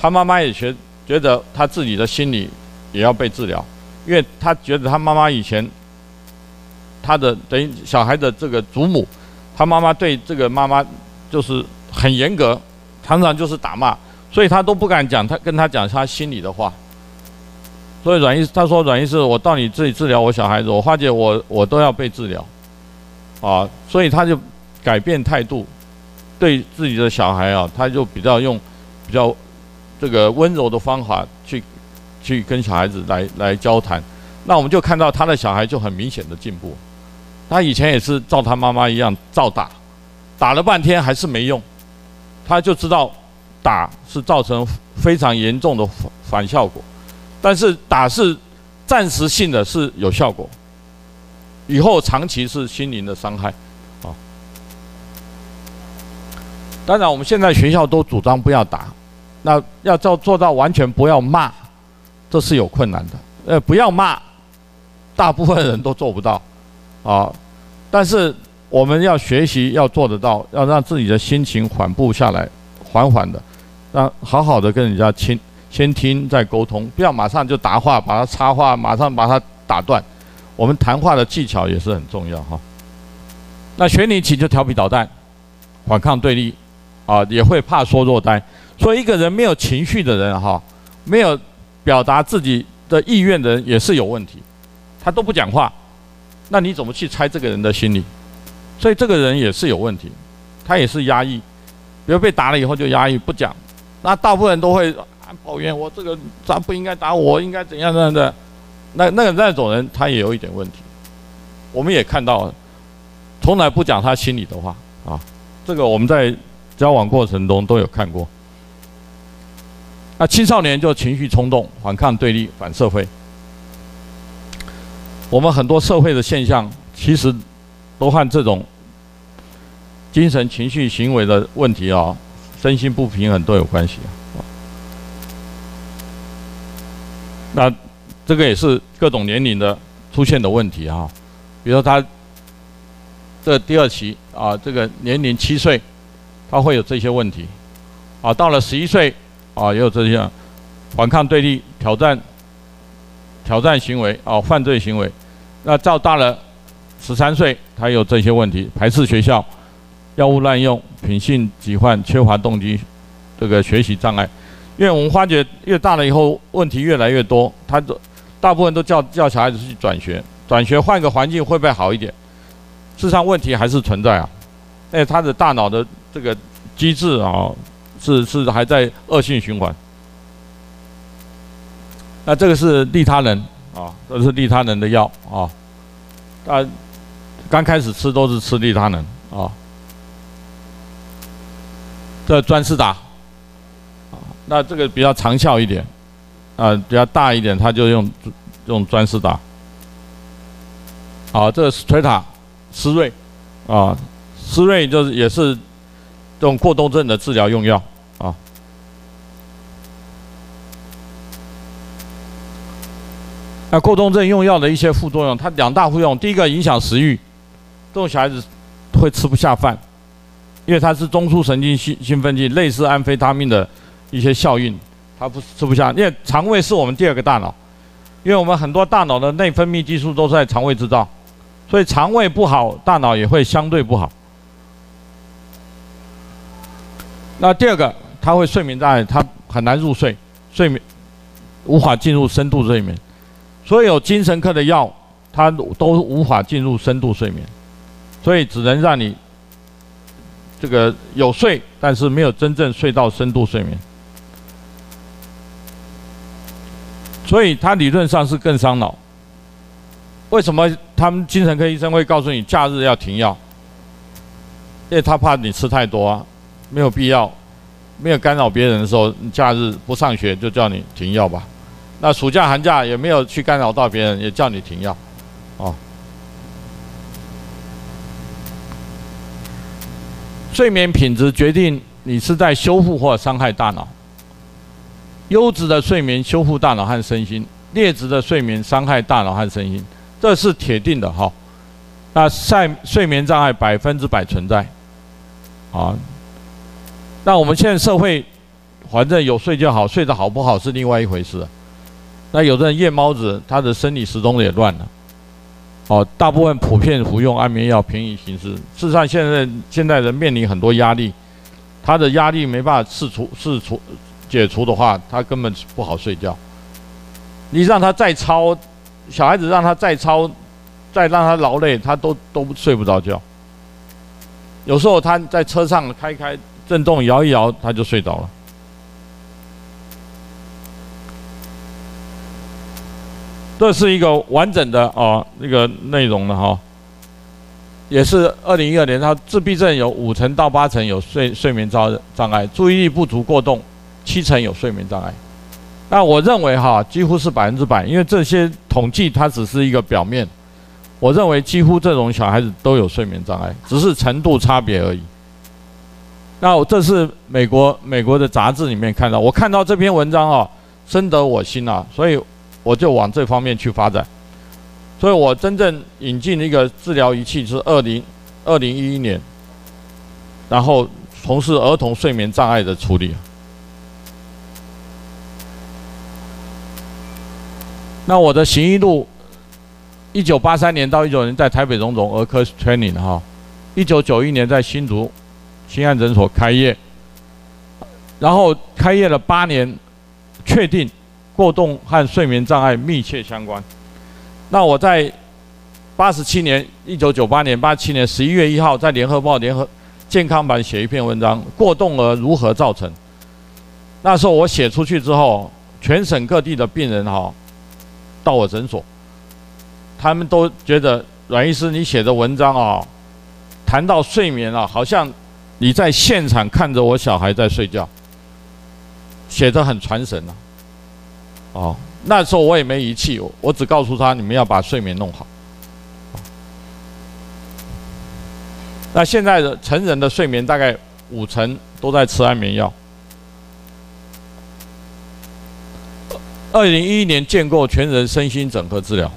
他妈妈也觉觉得他自己的心理也要被治疗，因为他觉得他妈妈以前他的等于小孩的这个祖母，他妈妈对这个妈妈就是很严格，常常就是打骂。所以他都不敢讲，他跟他讲他心里的话。所以阮医师他说阮医师，我到你这里治疗我小孩子，我发觉我我都要被治疗，啊，所以他就改变态度，对自己的小孩啊，他就比较用比较这个温柔的方法去去跟小孩子来来交谈。那我们就看到他的小孩就很明显的进步。他以前也是照他妈妈一样照打，打了半天还是没用，他就知道。打是造成非常严重的反效果，但是打是暂时性的，是有效果，以后长期是心灵的伤害，啊。当然，我们现在学校都主张不要打，那要做做到完全不要骂，这是有困难的。呃，不要骂，大部分人都做不到，啊。但是我们要学习要做得到，要让自己的心情缓步下来。缓缓的，让好好的跟人家听，先听再沟通，不要马上就答话，把他插话，马上把他打断。我们谈话的技巧也是很重要哈。那学你起就调皮捣蛋，反抗对立，啊，也会怕说弱呆。所以一个人没有情绪的人哈，没有表达自己的意愿的人也是有问题，他都不讲话，那你怎么去猜这个人的心理？所以这个人也是有问题，他也是压抑。比如被打了以后就压抑不讲，那大部分人都会抱怨我这个咋不应该打我，应该怎样怎样的，那那那种人他也有一点问题。我们也看到，从来不讲他心里的话啊，这个我们在交往过程中都有看过。那青少年就情绪冲动、反抗对立、反社会。我们很多社会的现象其实都和这种。精神、情绪、行为的问题啊，身心不平衡都有关系。那这个也是各种年龄的出现的问题啊。比如说他这第二期啊，这个年龄七岁，他会有这些问题啊。到了十一岁啊，也有这些反抗、对立、挑战、挑战行为啊，犯罪行为。那到大了十三岁，他有这些问题，排斥学校。药物滥用、品性疾患、缺乏动机，这个学习障碍，因为我们发觉越大了以后，问题越来越多。他都大部分都叫叫小孩子去转学，转学换个环境会不会好一点？事实上问题还是存在啊。哎，他的大脑的这个机制啊，是是还在恶性循环。那这个是利他人啊，这是利他人的药啊。啊，刚开始吃都是吃利他人啊。这专思达，啊，那这个比较长效一点，啊，比较大一点，他就用用专思达。好，这个是推塔思瑞，啊，思瑞就是也是这种过动症的治疗用药，啊。那过动症用药的一些副作用，它两大副作用，第一个影响食欲，这种小孩子会吃不下饭。因为它是中枢神经兴兴奋剂，类似安非他命的一些效应，它不吃不下。因为肠胃是我们第二个大脑，因为我们很多大脑的内分泌激素都是在肠胃制造，所以肠胃不好，大脑也会相对不好。那第二个，他会睡眠障碍，他很难入睡，睡眠无法进入深度睡眠。所有精神科的药，他都无法进入深度睡眠，所以只能让你这个有睡，但是没有真正睡到深度睡眠。所以它理论上是更伤脑。为什么他们精神科医生会告诉你假日要停药？因为他怕你吃太多啊，没有必要，没有干扰别人的时候，假日不上学就叫你停药吧。那暑假寒假也没有去干扰到别人，也叫你停药，哦。睡眠品质决定你是在修复或伤害大脑。优质的睡眠修复大脑和身心，劣质的睡眠伤害大脑和身心，这是铁定的哈、那睡睡眠障碍百分之百存在，啊。那我们现在社会，反正有睡就好，睡得好不好是另外一回事。那有的人夜猫子，他的生理时钟也乱了。哦，大部分普遍服用安眠药，便宜行事。事实上，现在现在人面临很多压力，他的压力没办法释除释除解除的话，他根本不好睡觉。你让他再操，小孩子让他再操，再让他劳累，他都都睡不着觉。有时候他在车上开开震动摇一摇，他就睡着了。这是一个完整的哦，那个内容了哈，也是二零一二年，他自闭症有五成到八成有睡睡眠障障碍，注意力不足过动，七成有睡眠障碍。那我认为哈，几乎是百分之百，因为这些统计它只是一个表面。我认为几乎这种小孩子都有睡眠障碍，只是程度差别而已。那这是美国美国的杂志里面看到，我看到这篇文章啊，深得我心啊，所以。我就往这方面去发展，所以我真正引进一个治疗仪器是二零二零一一年，然后从事儿童睡眠障碍的处理。那我的行医路，一九八三年到一九年在台北荣总儿科 training 哈，一九九一年在新竹新安诊所开业，然后开业了八年，确定。过动和睡眠障碍密切相关。那我在八十七年，一九九八年八七年十一月一号，在联合报联合健康版写一篇文章：过动儿如何造成？那时候我写出去之后，全省各地的病人哈，到我诊所，他们都觉得阮医师你写的文章啊，谈到睡眠啊，好像你在现场看着我小孩在睡觉，写得很传神啊。哦，那时候我也没仪器，我只告诉他，你们要把睡眠弄好。那现在的成人的睡眠大概五成都在吃安眠药。二零一一年建构全人身心整合治疗。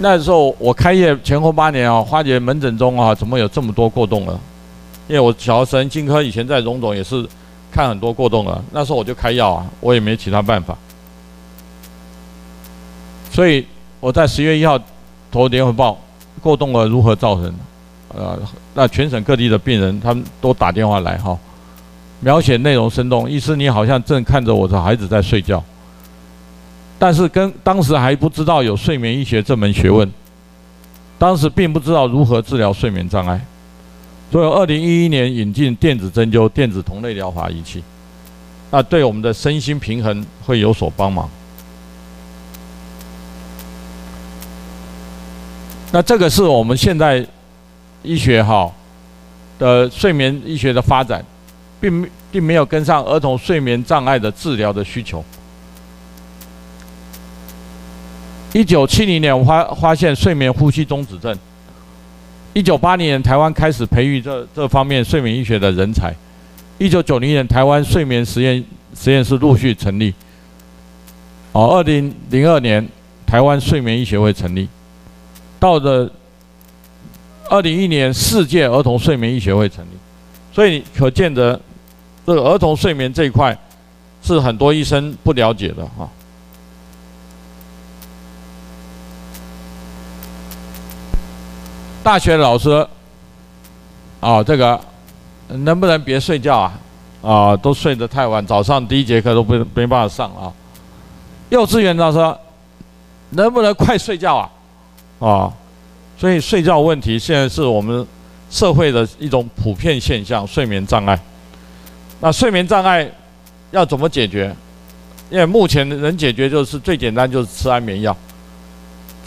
那时候我开业前后八年啊，发觉门诊中啊，怎么有这么多过动了？因为我小儿神经科以前在荣总也是。看很多过动了，那时候我就开药啊，我也没其他办法。所以我在十月一号投联合报，过动了如何造成？呃，那全省各地的病人他们都打电话来哈，描写内容生动。意思你好像正看着我的孩子在睡觉，但是跟当时还不知道有睡眠医学这门学问，当时并不知道如何治疗睡眠障碍。所以，二零一一年引进电子针灸、电子同类疗法仪器，那对我们的身心平衡会有所帮忙。那这个是我们现在医学哈的睡眠医学的发展，并并没有跟上儿童睡眠障碍的治疗的需求。一九七零年，我发发现睡眠呼吸中止症。一九八零年，台湾开始培育这这方面睡眠医学的人才。一九九零年，台湾睡眠实验实验室陆续成立。哦，二零零二年，台湾睡眠医学会成立。到了二零一一年，世界儿童睡眠医学会成立。所以可见得，这个儿童睡眠这一块是很多医生不了解的哈。大学老师，哦，这个能不能别睡觉啊？啊，都睡得太晚，早上第一节课都不没办法上啊。幼稚园他说，能不能快睡觉啊？啊，所以睡觉问题现在是我们社会的一种普遍现象，睡眠障碍。那睡眠障碍要怎么解决？因为目前能解决就是最简单，就是吃安眠药。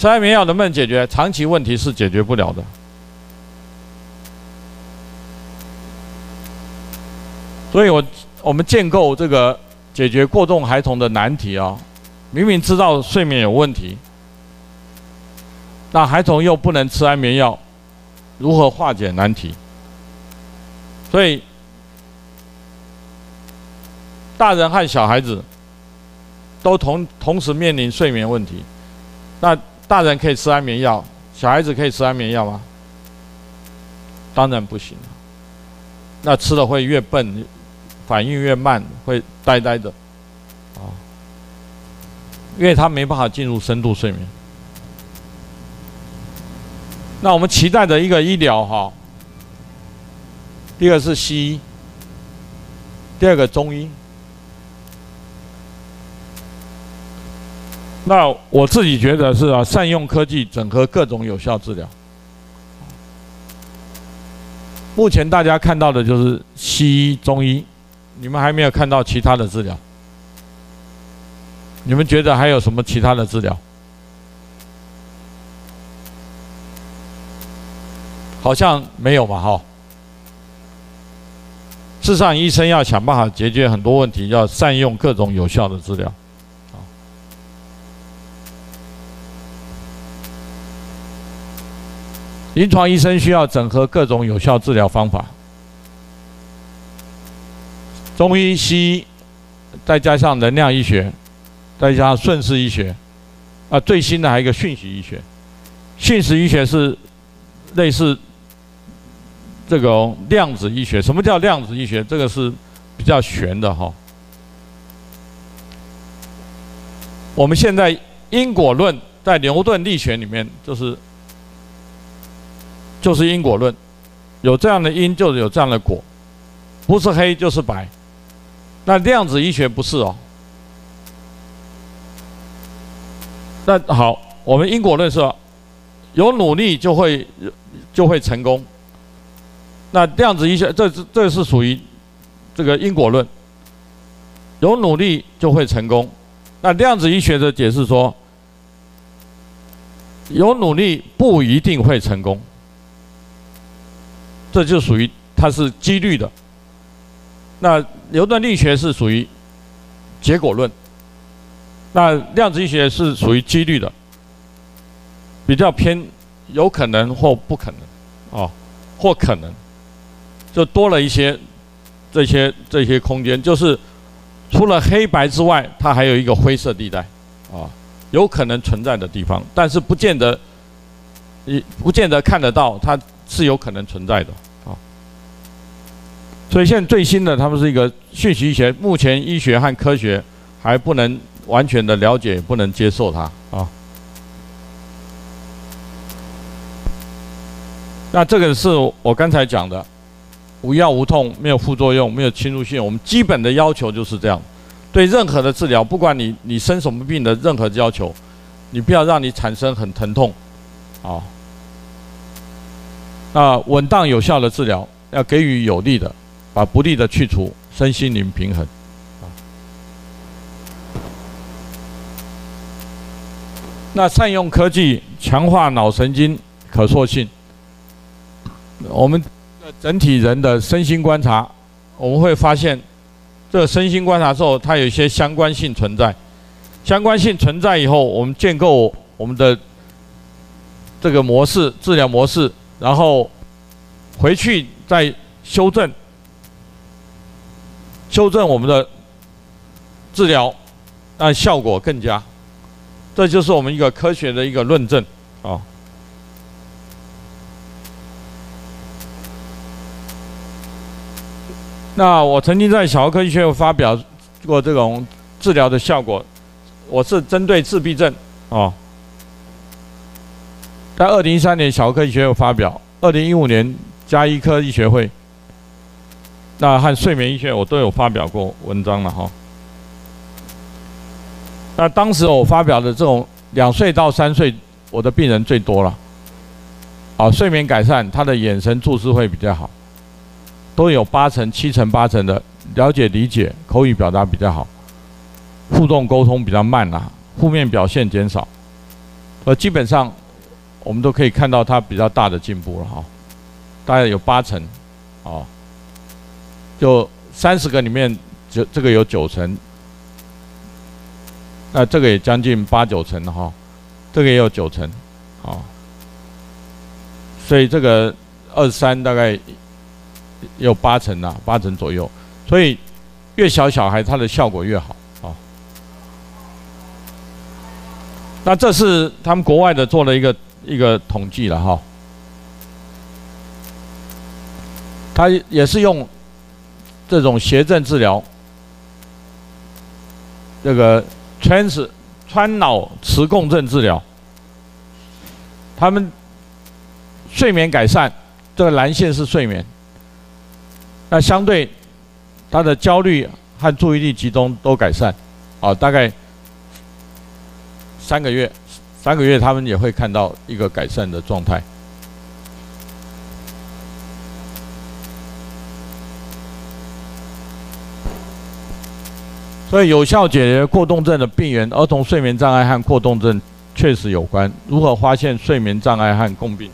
吃安眠药能不能解决？长期问题是解决不了的。所以我我们建构这个解决过动孩童的难题啊，明明知道睡眠有问题，那孩童又不能吃安眠药，如何化解难题？所以大人和小孩子都同同时面临睡眠问题，那大人可以吃安眠药，小孩子可以吃安眠药吗？当然不行，那吃了会越笨。反应越慢，会呆呆的，啊，因为他没办法进入深度睡眠。那我们期待的一个医疗哈，第一个是西医，第二个中医。那我自己觉得是啊，善用科技，整合各种有效治疗。目前大家看到的就是西医、中医。你们还没有看到其他的治疗？你们觉得还有什么其他的治疗？好像没有吧？哈。事实上，医生要想办法解决很多问题，要善用各种有效的治疗。临床医生需要整合各种有效治疗方法。中医、西医，再加上能量医学，再加上顺势医学，啊，最新的还有一个讯息医学。讯息医学是类似这个量子医学。什么叫量子医学？这个是比较玄的哈。我们现在因果论在牛顿力学里面就是就是因果论，有这样的因就有这样的果，不是黑就是白。那量子医学不是哦。那好，我们因果论说，有努力就会就会成功。那量子医学这这是属于这个因果论，有努力就会成功。那量子医学的解释说，有努力不一定会成功，这就属于它是几率的。那牛顿力学是属于结果论，那量子力学是属于几率的，比较偏有可能或不可能，哦，或可能，就多了一些这些这些空间，就是除了黑白之外，它还有一个灰色地带，啊，有可能存在的地方，但是不见得，你不见得看得到，它是有可能存在的啊。所以现在最新的，他们是一个讯息医学，目前医学和科学还不能完全的了解，不能接受它啊。那这个是我刚才讲的，无药无痛，没有副作用，没有侵入性。我们基本的要求就是这样，对任何的治疗，不管你你生什么病的任何要求，你不要让你产生很疼痛，啊。那稳当有效的治疗，要给予有利的。把不利的去除，身心灵平衡。那善用科技强化脑神经可塑性。我们整体人的身心观察，我们会发现，这身心观察之后，它有一些相关性存在。相关性存在以后，我们建构我们的这个模式、治疗模式，然后回去再修正。修正我们的治疗，让效果更佳，这就是我们一个科学的一个论证啊。那我曾经在小儿科医学会发表过这种治疗的效果，我是针对自闭症啊，在二零一三年小儿科医学会发表，二零一五年加医科医学会。那和睡眠医学我都有发表过文章了哈。那当时我发表的这种两岁到三岁，我的病人最多了。啊，睡眠改善，他的眼神注视会比较好，都有八成、七成、八成的了解理解，口语表达比较好，互动沟通比较慢啦，负面表现减少，呃，基本上我们都可以看到他比较大的进步了哈，大概有八成，啊，就三十个里面就这个有九成，那这个也将近八九成哈，这个也有九成，啊。所以这个二三大概有八成呐，八成左右。所以越小小孩他的效果越好啊。那这是他们国外的做了一个一个统计了哈。他也是用这种谐振治疗，这个川是川脑磁共振治疗，他们。睡眠改善，这个蓝线是睡眠。那相对他的焦虑和注意力集中都改善，啊，大概三个月，三个月他们也会看到一个改善的状态。所以有效解决过动症的病源，儿童睡眠障碍和过动症确实有关。如何发现睡眠障碍和共病？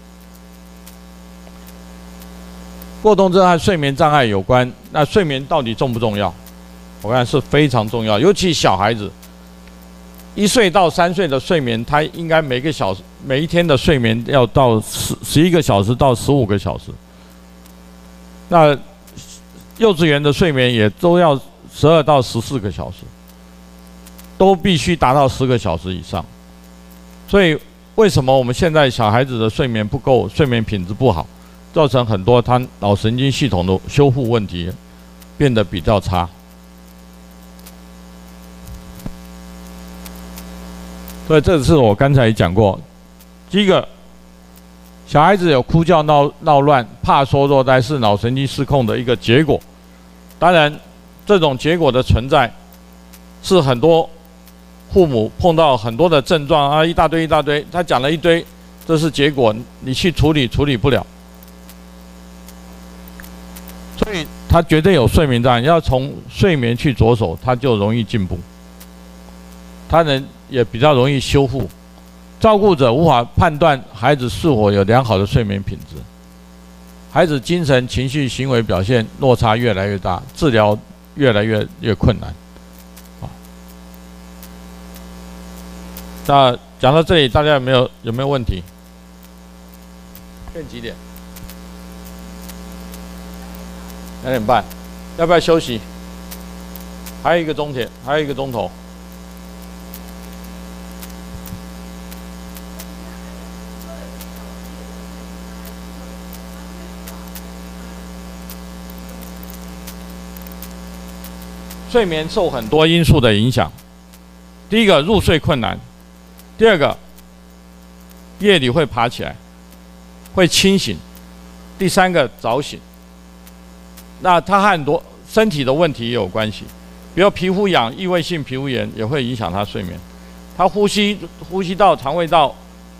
过动症和睡眠障碍有关，那睡眠到底重不重要？我看是非常重要，尤其小孩子，一岁到三岁的睡眠，他应该每个小时、每一天的睡眠要到十十一个小时到十五个小时。那幼稚园的睡眠也都要十二到十四个小时，都必须达到十个小时以上。所以，为什么我们现在小孩子的睡眠不够，睡眠品质不好？造成很多他脑神经系统的修复问题变得比较差，所以这是我刚才讲过，第一个，小孩子有哭叫闹闹乱、怕说弱呆是脑神经失控的一个结果。当然，这种结果的存在是很多父母碰到很多的症状啊，一大堆一大堆，他讲了一堆，这是结果，你去处理处理不了。所以他绝对有睡眠障碍，要从睡眠去着手，他就容易进步。他人也比较容易修复。照顾者无法判断孩子是否有良好的睡眠品质，孩子精神、情绪、行为表现落差越来越大，治疗越来越越困难。啊，那讲到这里，大家有没有有没有问题？现几点？两点半，要不要休息？还有一个钟点，还有一个钟头。睡眠受很多因素的影响，第一个入睡困难，第二个夜里会爬起来，会清醒，第三个早醒。那他和很多身体的问题也有关系，比如皮肤痒、异位性皮肤炎也会影响他睡眠。他呼吸、呼吸道、肠胃道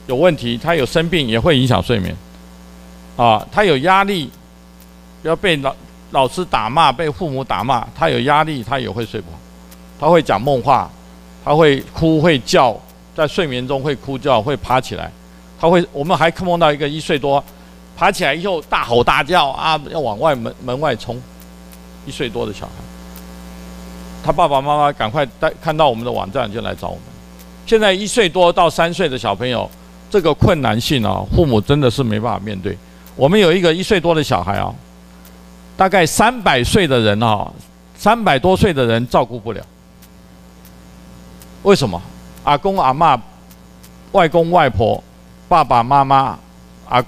有问题，他有生病也会影响睡眠。啊，他有压力，比如被老老师打骂、被父母打骂，他有压力，他也会睡不好。他会讲梦话，他会哭会叫，在睡眠中会哭叫，会爬起来。他会，我们还梦到一个一岁多。爬起来以后大吼大叫啊，要往外门门外冲，一岁多的小孩，他爸爸妈妈赶快带看到我们的网站就来找我们。现在一岁多到三岁的小朋友，这个困难性啊，父母真的是没办法面对。我们有一个一岁多的小孩啊，大概三百岁的人啊，三百多岁的人照顾不了。为什么？阿公阿嬷、外公外婆、爸爸妈妈、阿。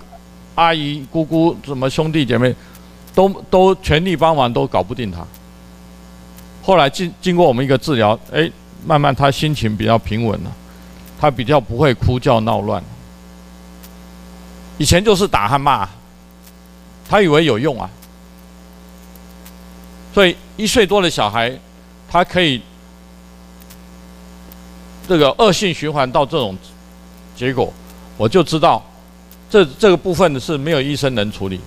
阿姨、姑姑、什么兄弟姐妹，都都全力帮忙，都搞不定他。后来经经过我们一个治疗，哎，慢慢他心情比较平稳了，他比较不会哭叫闹乱。以前就是打和骂，他以为有用啊。所以一岁多的小孩，他可以这个恶性循环到这种结果，我就知道这这个部分是没有医生能处理的。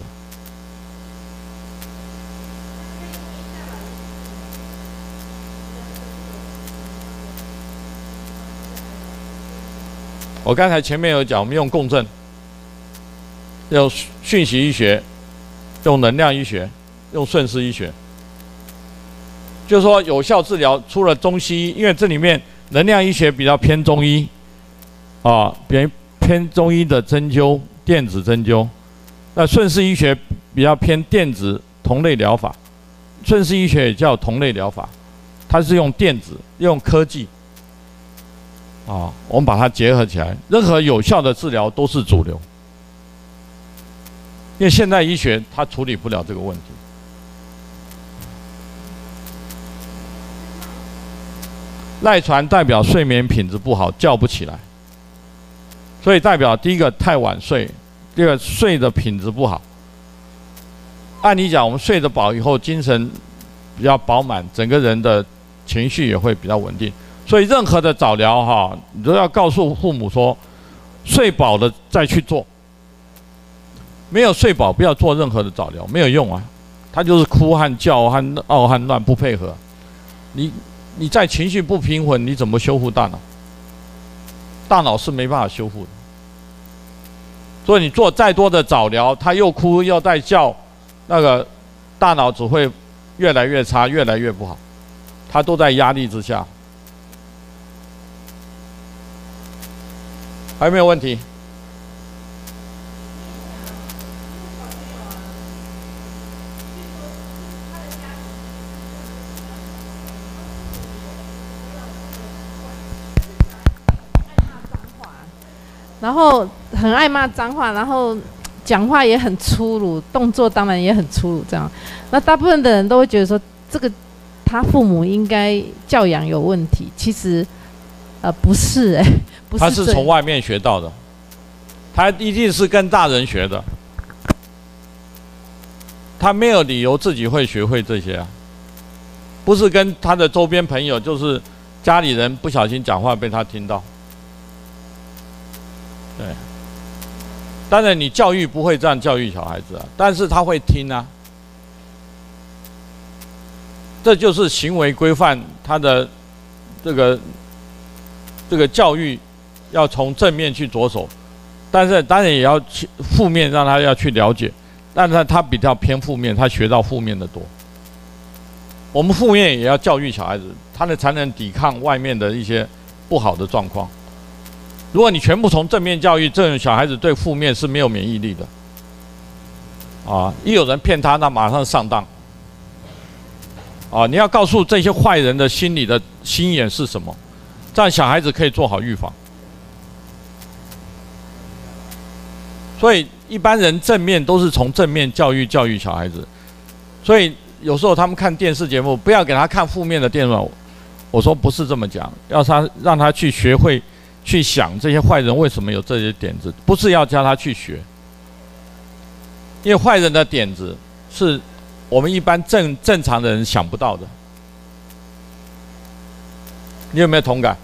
我刚才前面有讲，我们用共振，用讯息医学，用能量医学，用顺势医学，就是说有效治疗，除了中西医，因为这里面能量医学比较偏中医，啊，偏偏中医的针灸、电子针灸，那顺势医学比较偏电子同类疗法，顺势医学也叫同类疗法，它是用电子、用科技。啊，我们把它结合起来，任何有效的治疗都是主流，因为现代医学它处理不了这个问题。赖床代表睡眠品质不好，叫不起来，所以代表第一个太晚睡，第二个睡的品质不好。按理讲，我们睡得饱以后，精神比较饱满，整个人的情绪也会比较稳定。所以，任何的早疗哈，你都要告诉父母说，睡饱了再去做。没有睡饱，不要做任何的早疗，没有用啊。他就是哭和叫和闹和乱不配合。你你在情绪不平稳，你怎么修复大脑？大脑是没办法修复的。所以你做再多的早疗，他又哭又在叫，那个大脑只会越来越差，越来越不好。他都在压力之下。还有没有问题？然后很爱骂脏话，然后讲话也很粗鲁，动作当然也很粗鲁。这样，那大部分的人都会觉得说，这个他父母应该教养有问题。其实，呃，不是哎。他是从外面学到的，他一定是跟大人学的，他没有理由自己会学会这些啊，不是跟他的周边朋友，就是家里人不小心讲话被他听到，对，当然你教育不会这样教育小孩子啊，但是他会听啊，这就是行为规范，他的这个这个教育。要从正面去着手，但是当然也要去负面，让他要去了解。但是他比较偏负面，他学到负面的多。我们负面也要教育小孩子，他呢才能抵抗外面的一些不好的状况。如果你全部从正面教育，这种小孩子对负面是没有免疫力的。啊，一有人骗他，那马上上当。啊，你要告诉这些坏人的心理的心眼是什么，这样小孩子可以做好预防。所以一般人正面都是从正面教育教育小孩子，所以有时候他们看电视节目，不要给他看负面的电视。我说不是这么讲，要他让他去学会去想这些坏人为什么有这些点子，不是要教他去学，因为坏人的点子是我们一般正正常的人想不到的。你有没有同感？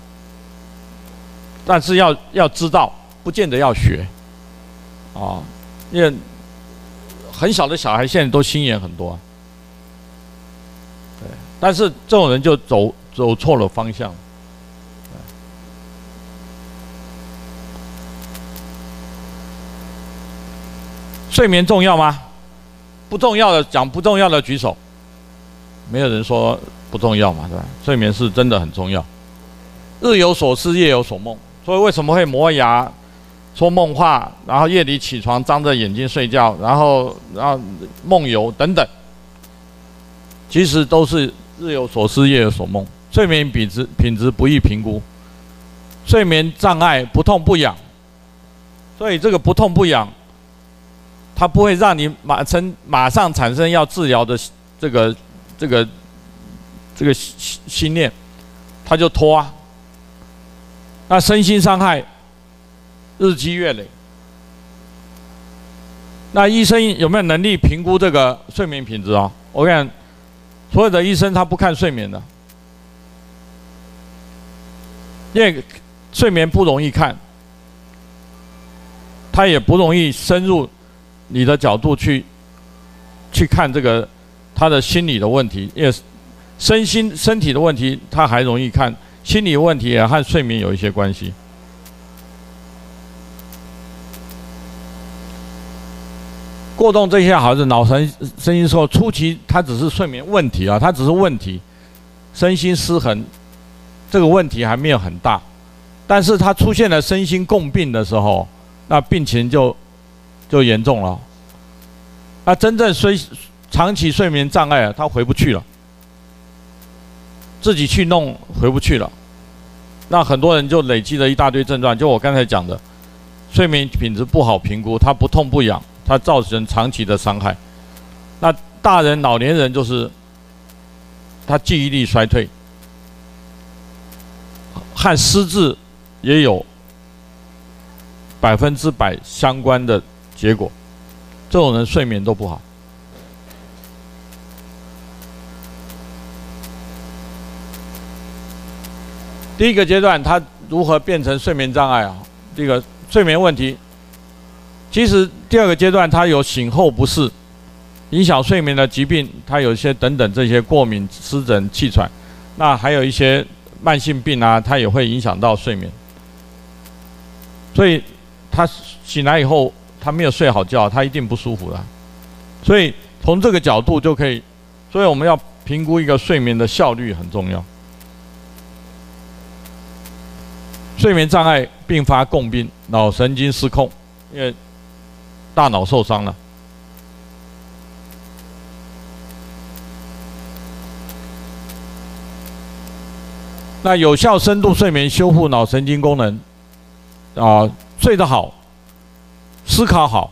但是要要知道，不见得要学。啊，因为很小的小孩现在都心眼很多，对，但是这种人就走走错了方向。睡眠重要吗？不重要的讲不重要的举手，没有人说不重要嘛，对吧？睡眠是真的很重要。日有所思，夜有所梦，所以为什么会磨牙？说梦话，然后夜里起床张着眼睛睡觉，然后然后梦游等等，其实都是日有所思夜有所梦。睡眠品质品质不易评估，睡眠障碍不痛不痒，所以这个不痛不痒，它不会让你马成马上产生要治疗的这个这个这个心心念，它就拖啊，那身心伤害。日积月累，那医生有没有能力评估这个睡眠品质啊？我看所有的医生他不看睡眠的，因为睡眠不容易看，他也不容易深入你的角度去去看这个他的心理的问题，因为身心身体的问题他还容易看，心理问题也和睡眠有一些关系。过动这些孩子脑神身心受初期，他只是睡眠问题啊，他只是问题，身心失衡，这个问题还没有很大，但是他出现了身心共病的时候，那病情就就严重了。那真正睡长期睡眠障碍啊，他回不去了，自己去弄回不去了，那很多人就累积了一大堆症状，就我刚才讲的，睡眠品质不好评估，他不痛不痒。它造成长期的伤害。那大人、老年人就是他记忆力衰退，和失智也有百分之百相关的结果。这种人睡眠都不好。第一个阶段，他如何变成睡眠障碍啊？这个睡眠问题。其实第二个阶段，他有醒后不适，影响睡眠的疾病，他有一些等等这些过敏、湿疹、气喘，那还有一些慢性病啊，它也会影响到睡眠。所以他醒来以后，他没有睡好觉，他一定不舒服的。所以从这个角度就可以，所以我们要评估一个睡眠的效率很重要。睡眠障碍并发共病，脑神经失控，因为。大脑受伤了，那有效深度睡眠修复脑神经功能，啊，睡得好，思考好，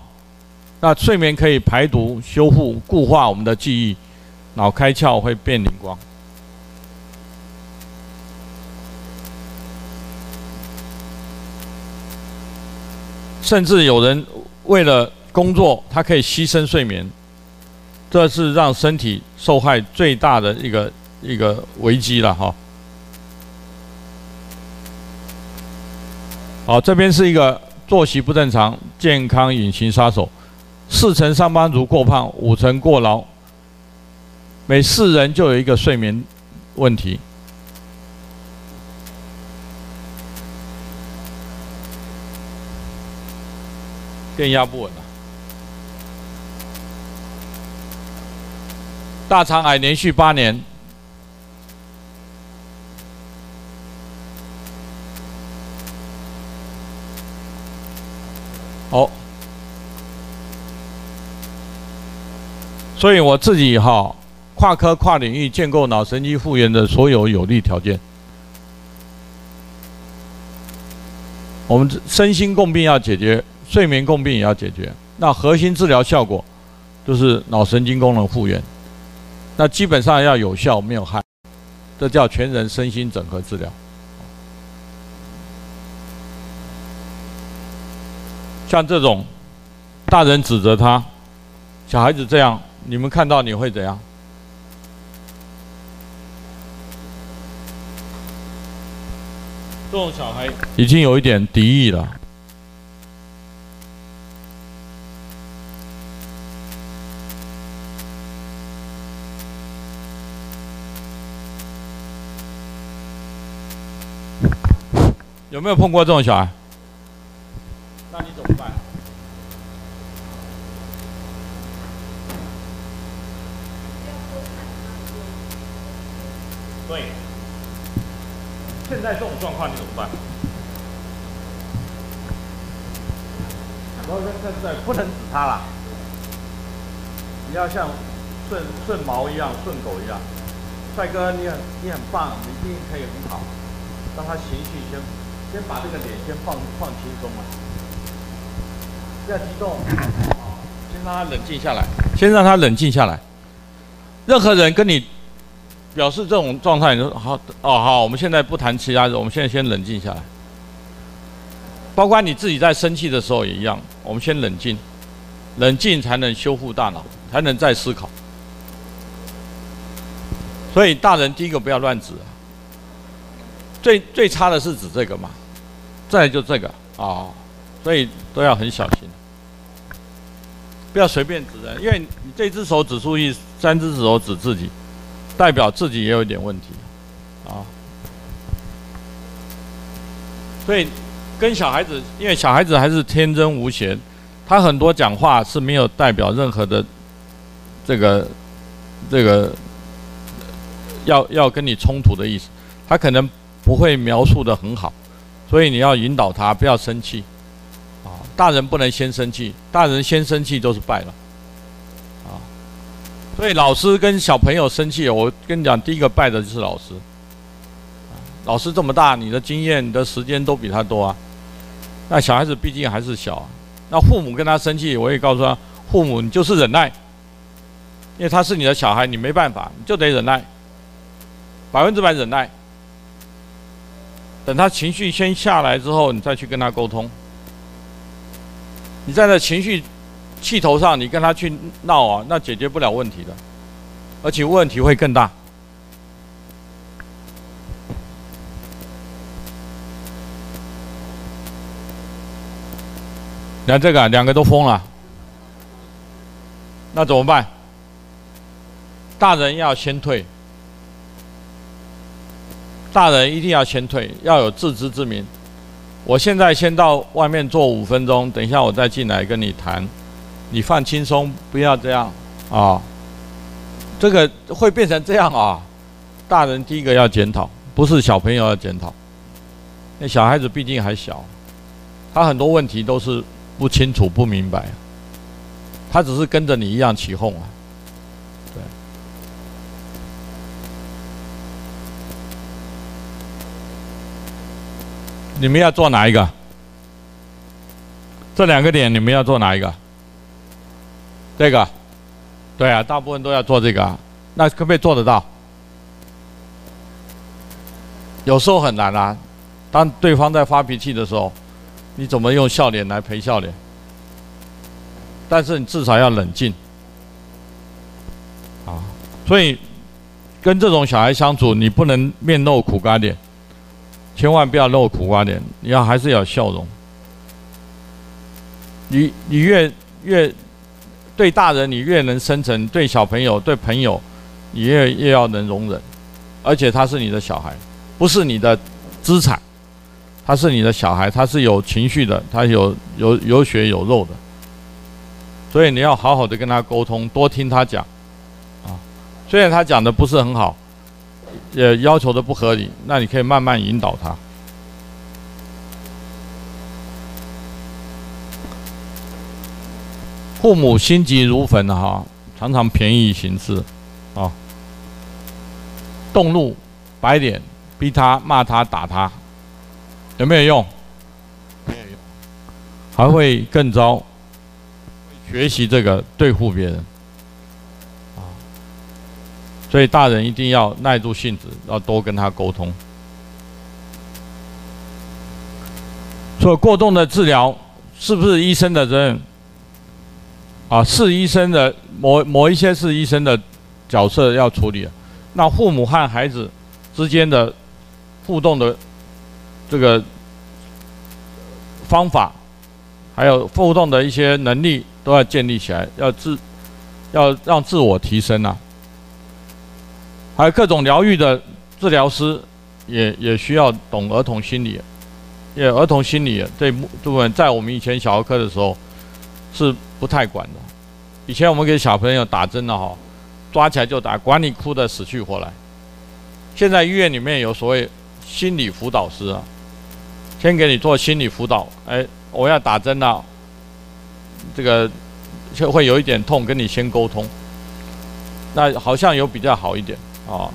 那睡眠可以排毒、修复、固化我们的记忆，脑开窍会变灵光，甚至有人。为了工作，他可以牺牲睡眠，这是让身体受害最大的一个一个危机了哈。好，这边是一个作息不正常、健康隐形杀手，四成上班族过胖，五成过劳，每四人就有一个睡眠问题。电压不稳了，大肠癌连续八年，哦，所以我自己哈跨科跨领域建构脑神经复原的所有有利条件，我们身心共病要解决。睡眠共病也要解决，那核心治疗效果就是脑神经功能复原，那基本上要有效没有害，这叫全人身心整合治疗。像这种大人指责他，小孩子这样，你们看到你会怎样？这种小孩已经有一点敌意了。有没有碰过这种小孩？那你怎么办？对，现在这种状况你怎么办？我跟他在不能指他了，你要像顺顺毛一样，顺狗一样。帅哥，你很你很棒，你一定可以很好，让他情绪先。先把这个脸先放放轻松嘛，不要激动，先让他冷静下来，先让他冷静下来。任何人跟你表示这种状态，你说好哦好，我们现在不谈其他的，我们现在先冷静下来。包括你自己在生气的时候也一样，我们先冷静，冷静才能修复大脑，才能再思考。所以大人第一个不要乱指，最最差的是指这个嘛，再就这个啊、哦，所以都要很小心，不要随便指人，因为你这只手指出去，三只手指自己，代表自己也有一点问题啊、所以跟小孩子，因为小孩子还是天真无邪，他很多讲话是没有代表任何的这个这个。要要跟你冲突的意思，他可能不会描述得很好，所以你要引导他不要生气，大人不能先生气，大人先生气都是败了，啊，所以老师跟小朋友生气，我跟你讲，第一个败的就是老师，老师这么大，你的经验、你的时间都比他多啊，那小孩子毕竟还是小啊，那父母跟他生气，我也告诉他，父母你就是忍耐，因为他是你的小孩，你没办法，你就得忍耐。百分之百忍耐，等他情绪先下来之后，你再去跟他沟通。你站在情绪气头上，你跟他去闹啊，那解决不了问题的，而且问题会更大。你看这个，两个都疯了，那怎么办？大人要先退。大人一定要先退，要有自知之明。我现在先到外面坐五分钟，等一下我再进来跟你谈。你放轻松，不要这样啊。这个会变成这样啊。大人第一个要检讨，不是小朋友要检讨。那小孩子毕竟还小，他很多问题都是不清楚、不明白，他只是跟着你一样起哄啊。你们要做哪一个？这两个点你们要做哪一个？这个，对啊，大部分都要做这个。那可不可以做得到？有时候很难啊。当对方在发脾气的时候，你怎么用笑脸来陪笑脸？但是你至少要冷静啊。所以跟这种小孩相处，你不能面露苦瓜脸。千万不要露苦瓜脸，你要还是要笑容。你你越越对大人，你越能深沉；对小朋友、对朋友，你越越要能容忍。而且他是你的小孩，不是你的资产，他是你的小孩，他是有情绪的，他有有有血有肉的。所以你要好好的跟他沟通，多听他讲。啊，虽然他讲的不是很好。也要求的不合理，那你可以慢慢引导他。父母心急如焚哈，常常便宜行事，啊，动怒、摆脸、逼他、骂他、打他，有没有用？没有用，还会更糟。学习这个对付别人。所以大人一定要耐住性子，要多跟他沟通。所以过动的治疗是不是医生的责任？啊，是医生的某某一些是医生的角色要处理。那父母和孩子之间的互动的这个方法，还有互动的一些能力都要建立起来，要自要让自我提升啊。还有各种疗愈的治疗师也，也需要懂儿童心理，因为儿童心理这部分在我们以前小儿科的时候是不太管的。以前我们给小朋友打针了哈，抓起来就打，管你哭得死去活来。现在医院里面有所谓心理辅导师啊，先给你做心理辅导，哎，我要打针了，这个就会有一点痛，跟你先沟通，那好像有比较好一点。啊，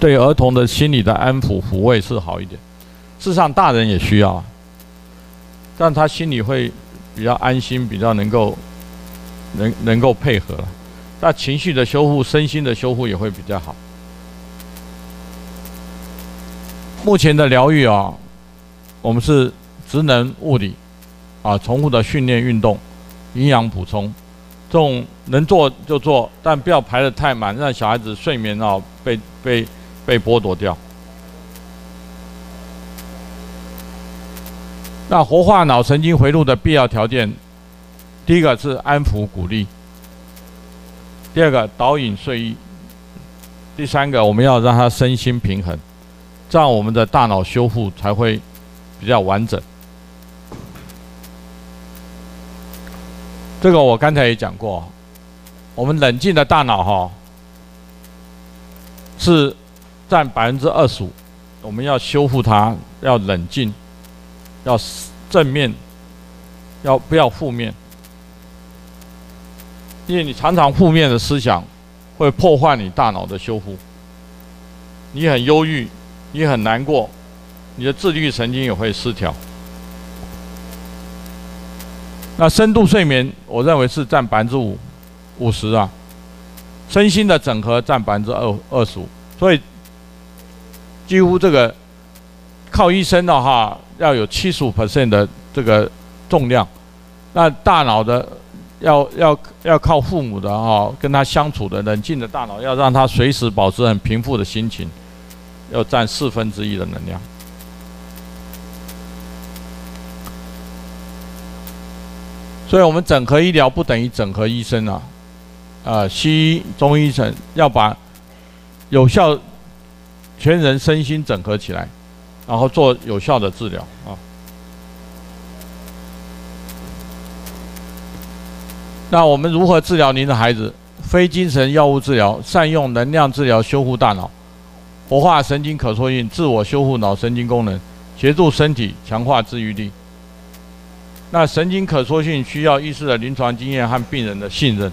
对儿童的心理的安抚抚慰是好一点，事实上大人也需要，但他心里会比较安心，比较能够能能够配合了，那情绪的修复、身心的修复也会比较好。目前的疗愈啊，我们是职能物理啊，重复的训练运动，营养补充，这种能做就做，但不要排得太满，让小孩子睡眠哦。被被被剥夺掉。那活化脑神经回路的必要条件，第一个是安抚鼓励，第二个导引睡意，第三个我们要让他身心平衡，这样我们的大脑修复才会比较完整。这个我刚才也讲过，我们冷静的大脑哈是占百分之二十五，我们要修复它，要冷静。要正面，要不要负面？因为你常常负面的思想，会破坏你大脑的修复。你很忧郁，你很难过，你的自律神经也会失调。那深度睡眠，我认为是占百分之五五十啊，身心的整合占百分之二二十五，所以几乎这个靠医生的话。要有七十五 percent 的这个重量，那大脑的要要要靠父母的哈，跟他相处的冷静的大脑，要让他随时保持很平复的心情，要占四分之一的能量。所以，我们整合医疗不等于整合医生啊，啊，西医、中医诊要把有效全人身心整合起来。然后做有效的治疗啊。那我们如何治疗您的孩子？非精神药物治疗，善用能量治疗修复大脑，活化神经可塑性，自我修复脑神经功能，协助身体强化治愈力。那神经可塑性需要医师的临床经验和病人的信任，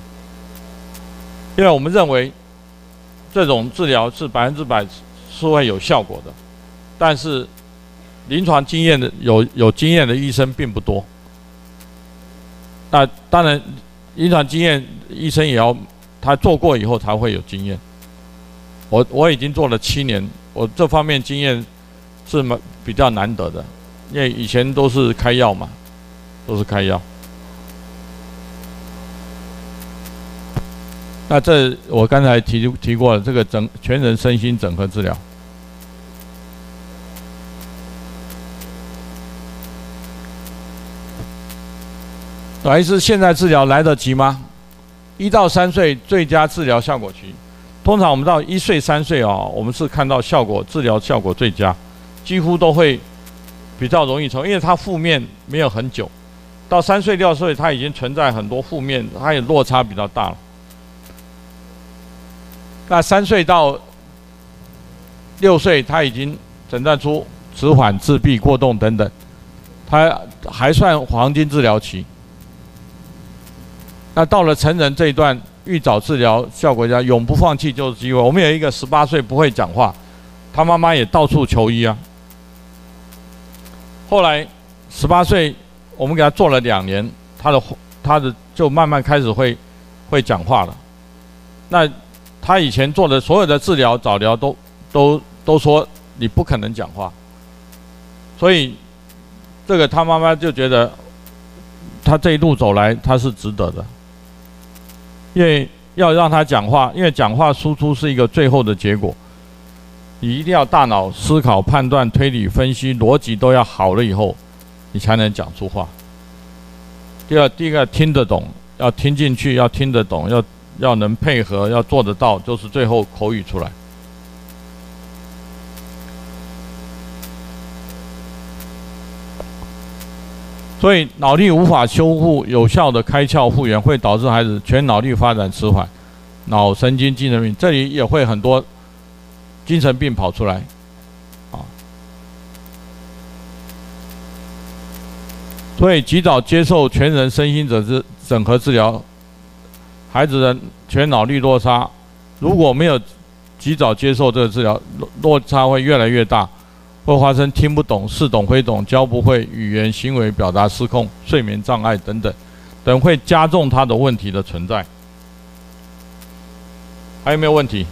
因为我们认为这种治疗是百分之百是会有效果的。但是，临床经验的有有经验的医生并不多。那当然，临床经验医生也要他做过以后才会有经验。我我已经做了七年，我这方面经验是蛮比较难得的，因为以前都是开药嘛，都是开药。那这我刚才提提过了，这个整全人身心整合治疗。等于是现在治疗来得及吗？一到三岁最佳治疗效果期，通常我们到一岁三岁啊，我们是看到效果治疗效果最佳，几乎都会比较容易从，因为它负面没有很久，到三岁六岁它已经存在很多负面，它也落差比较大了。那三岁到六岁，他已经诊断出迟缓、自闭、过动等等，他还算黄金治疗期。那到了成人这一段，预早治疗效果佳，永不放弃就是机会。我们有一个十八岁不会讲话，他妈妈也到处求医啊。后来十八岁，我们给他做了两年，他的他的就慢慢开始会会讲话了。那他以前做的所有的治疗早疗都都都说你不可能讲话，所以这个他妈妈就觉得他这一路走来他是值得的。因为要让他讲话，因为讲话输出是一个最后的结果，你一定要大脑思考、判断、推理、分析、逻辑都要好了以后，你才能讲出话。第二，第一个听得懂，要听进去，要听得懂，要要能配合，要做得到，就是最后口语出来。所以脑力无法修复、有效的开窍复原，会导致孩子全脑力发展迟缓，脑神经精神病，这里也会很多精神病跑出来，啊。所以及早接受全人身心整治整合治疗，孩子的全脑力落差如果没有及早接受这个治疗，落落差会越来越大。会发生听不懂、似懂非懂、教不会、语言行为表达失控、睡眠障碍等等，等会加重他的问题的存在。还有没有问题？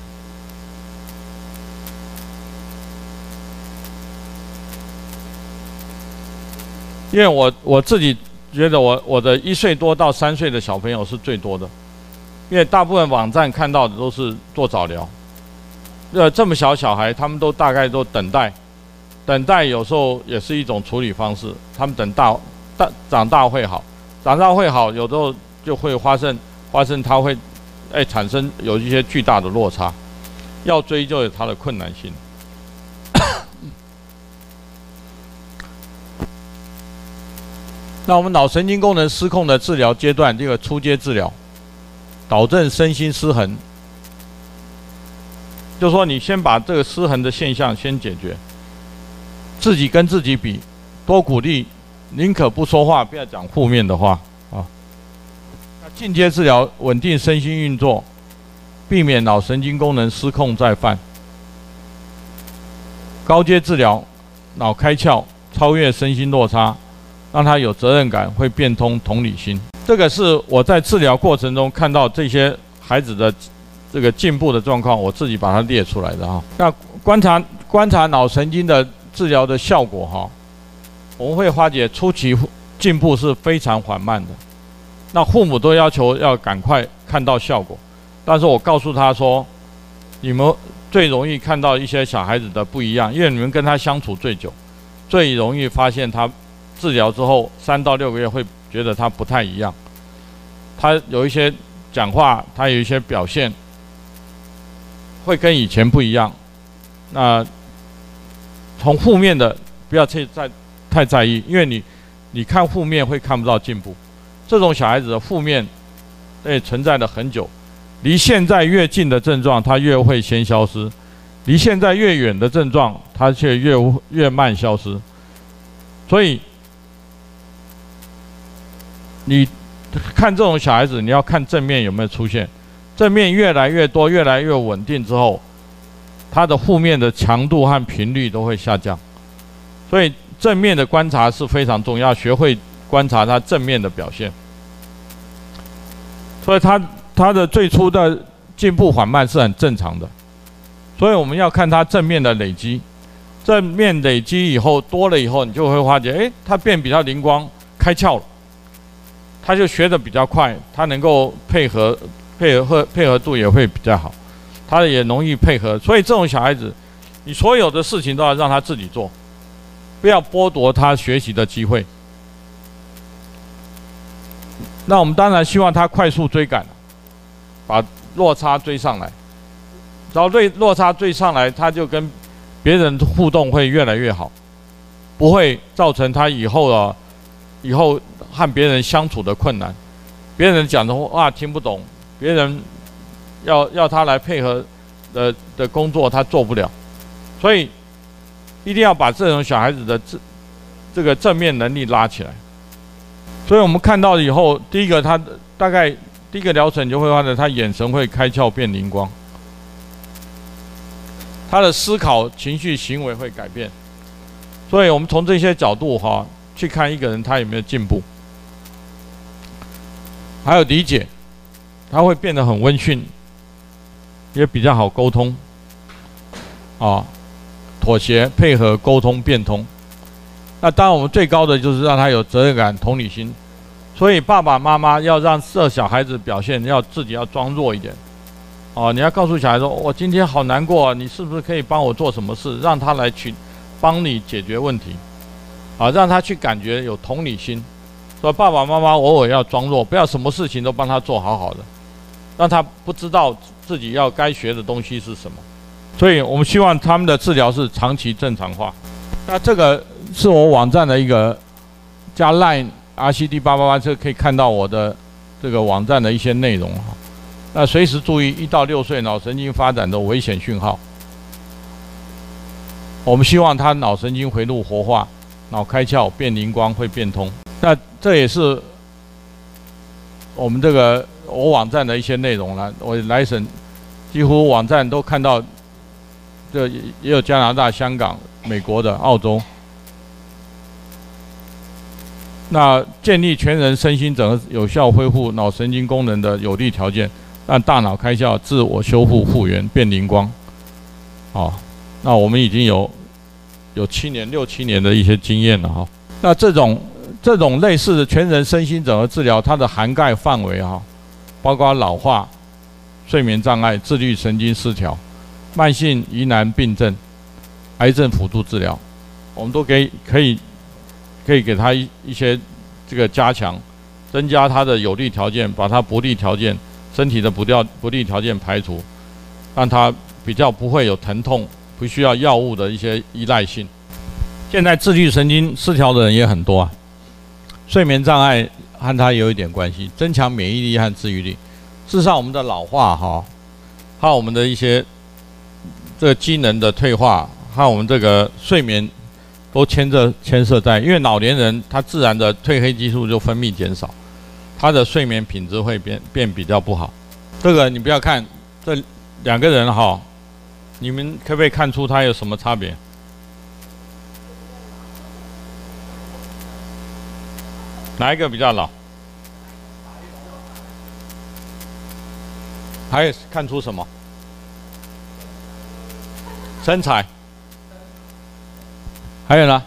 因为我我自己觉得我我的一岁多到三岁的小朋友是最多的，因为大部分网站看到的都是做早疗，呃，这么小小孩，他们都大概都等待，等待有时候也是一种处理方式。他们等大大长大会好，长大会好，有时候就会发生发生，他会哎产生有一些巨大的落差，要追就有它的困难性。那我们脑神经功能失控的治疗阶段，这个初阶治疗，导致身心失衡，就说你先把这个失衡的现象先解决，自己跟自己比，多鼓励，宁可不说话，不要讲负面的话啊。那进阶治疗，稳定身心运作，避免脑神经功能失控再犯。高阶治疗，脑开窍，超越身心落差。让他有责任感，会变通同理心。这个是我在治疗过程中看到这些孩子的这个进步的状况，我自己把它列出来的哈。那观察观察脑神经的治疗的效果哈，我们会发觉初期进步是非常缓慢的。那父母都要求要赶快看到效果，但是我告诉他说，你们最容易看到一些小孩子的不一样，因为你们跟他相处最久，最容易发现他。治疗之后三到六个月会觉得他不太一样，他有一些讲话，他有一些表现会跟以前不一样。那从负面的不要去在太在意，因为你你看负面会看不到进步。这种小孩子的负面诶存在了很久，离现在越近的症状，他越会先消失；离现在越远的症状，他却越越慢消失。所以。你看这种小孩子，你要看正面有没有出现，正面越来越多，越来越稳定之后，他的负面的强度和频率都会下降。所以正面的观察是非常重要，学会观察他正面的表现。所以他他的最初的进步缓慢是很正常的，所以我们要看他正面的累积，正面累积以后多了以后，你就会发觉，诶，他变比较灵光，开窍了。他就学得比较快，他能够配合，配合配合度也会比较好，他也容易配合。所以这种小孩子，你所有的事情都要让他自己做，不要剥夺他学习的机会。那我们当然希望他快速追赶，把落差追上来。只要对落差追上来，他就跟别人互动会越来越好，不会造成他以后啊。以后和别人相处的困难，别人讲的话听不懂，别人要要他来配合的的工作他做不了，所以一定要把这种小孩子的这这个正面能力拉起来。所以我们看到以后，第一个他大概第一个疗程就会发现他眼神会开窍变灵光，他的思考、情绪、行为会改变。所以我们从这些角度哈。去看一个人他有没有进步，还有理解，他会变得很温驯，也比较好沟通，啊，妥协、配合、沟通、变通。那当然，我们最高的就是让他有责任感、同理心。所以爸爸妈妈要让这小孩子表现，要自己要装弱一点，哦，你要告诉小孩说：“我今天好难过，你是不是可以帮我做什么事？”让他来去帮你解决问题。啊，让他去感觉有同理心，说爸爸妈妈偶尔要装弱，不要什么事情都帮他做好好的，让他不知道自己要该学的东西是什么。所以我们希望他们的治疗是长期正常化。那这个是我网站的一个加 Line RCD 八八八，这可以看到我的这个网站的一些内容哈。那随时注意一到六岁脑神经发展的危险讯号。我们希望他脑神经回路活化。脑开窍变灵光会变通，那这也是我们这个我网站的一些内容了。我来省几乎网站都看到，这也有加拿大、香港、美国的、澳洲。那建立全人身心整合有效恢复脑神经功能的有利条件，让大脑开窍、自我修复复原变灵光。好，那我们已经有。有七年、六七年的一些经验了哈。那这种这种类似的全人身心整合治疗，它的涵盖范围哈，包括老化、睡眠障碍、自律神经失调，慢性疑难病症、癌症辅助治疗，我们都给可以可以给他一一些这个加强，增加他的有利条件，把他不利条件、身体的不调不利条件排除，让他比较不会有疼痛，不需要药物的一些依赖性。现在自律神经失调的人也很多啊，睡眠障碍和他有一点关系，增强免疫力和治愈力。事实上，我们的老化哈，还有我们的一些。这个机能的退化和我们这个睡眠都牵着牵涉在，因为老年人他自然的褪黑激素就分泌减少，他的睡眠品质会变变比较不好。这个你不要看这两个人哈，你们可不可以看出他有什么差别？哪一个比较老？还有看出什么？身材，还有呢？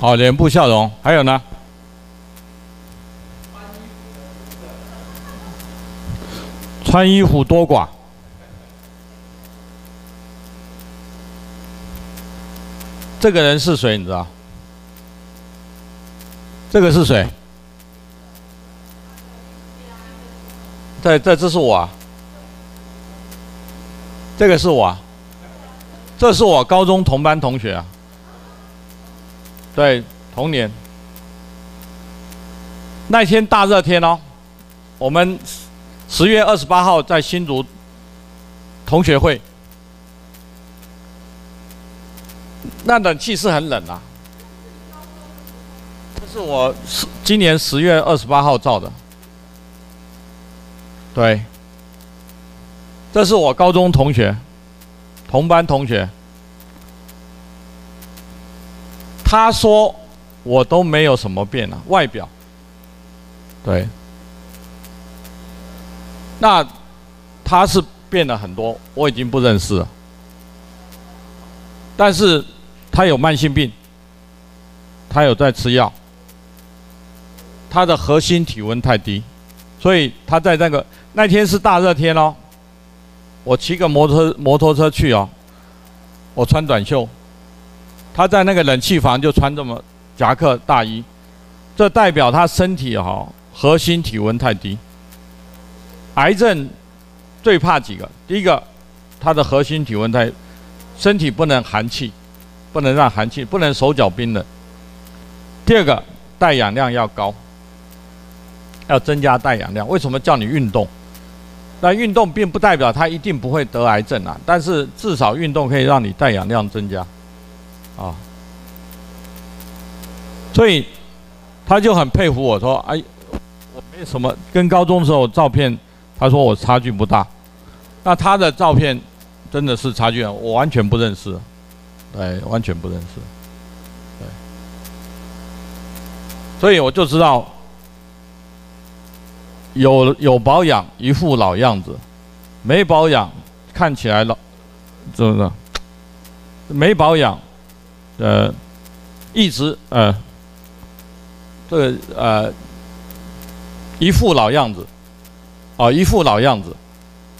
哦，脸部笑容，还有呢？穿衣服多寡？这个人是谁？你知道？这个是谁？对，这这是我，这个是我，这是我高中同班同学啊，对，同年，那天大热天哦，我们十月二十八号在新竹同学会，那冷气是很冷啊，这是我今年十月二十八号照的。对，这是我高中同学，同班同学。他说我都没有什么变了，外表。对，那他是变了很多，我已经不认识了。但是他有慢性病，他有在吃药，他的核心体温太低，所以他在那个。那天是大热天哦，我骑个摩托摩托车去哦，我穿短袖，他在那个冷气房就穿这么夹克大衣，这代表他身体哈核心体温太低。癌症最怕几个？第一个，他的核心体温太，身体不能寒气，不能让寒气，不能手脚冰冷。第二个，带氧量要高，要增加带氧量。为什么叫你运动？那运动并不代表他一定不会得癌症啊，但是至少运动可以让你带氧量增加，啊，所以他就很佩服我说，哎，我没什么，跟高中的时候照片，他说我差距不大，那他的照片真的是差距，我完全不认识，哎，完全不认识，对，所以我就知道。有有保养，一副老样子；没保养，看起来老，是不是？没保养，呃，一直呃，这个呃，一副老样子，啊，一副老样子。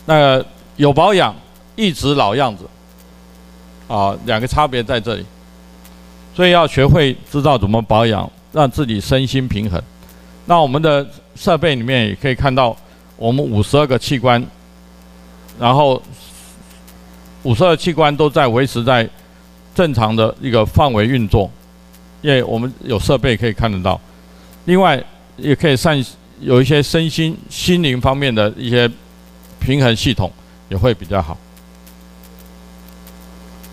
那有保养，一直老样子，啊，两个差别在这里。所以要学会知道怎么保养，让自己身心平衡。那我们的设备里面也可以看到，我们五十二个器官，然后五十二器官都在维持在正常的一个范围运作，因为我们有设备可以看得到。另外，也可以善有一些身心心灵方面的一些平衡系统也会比较好。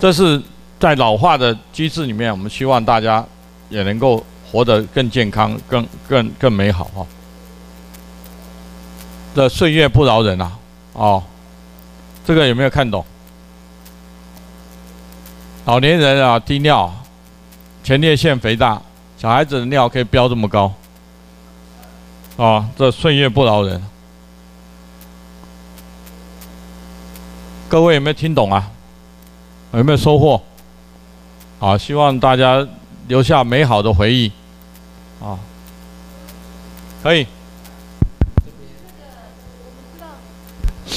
这是在老化的机制里面，我们希望大家也能够。活得更健康、更更更美好哈！这岁月不饶人啊！哦，这个有没有看懂？老年人啊，低尿，前列腺肥大，小孩子的尿可以飙这么高，啊、哦，这岁月不饶人。各位有没有听懂啊？有没有收获？啊，希望大家留下美好的回忆。啊，可以。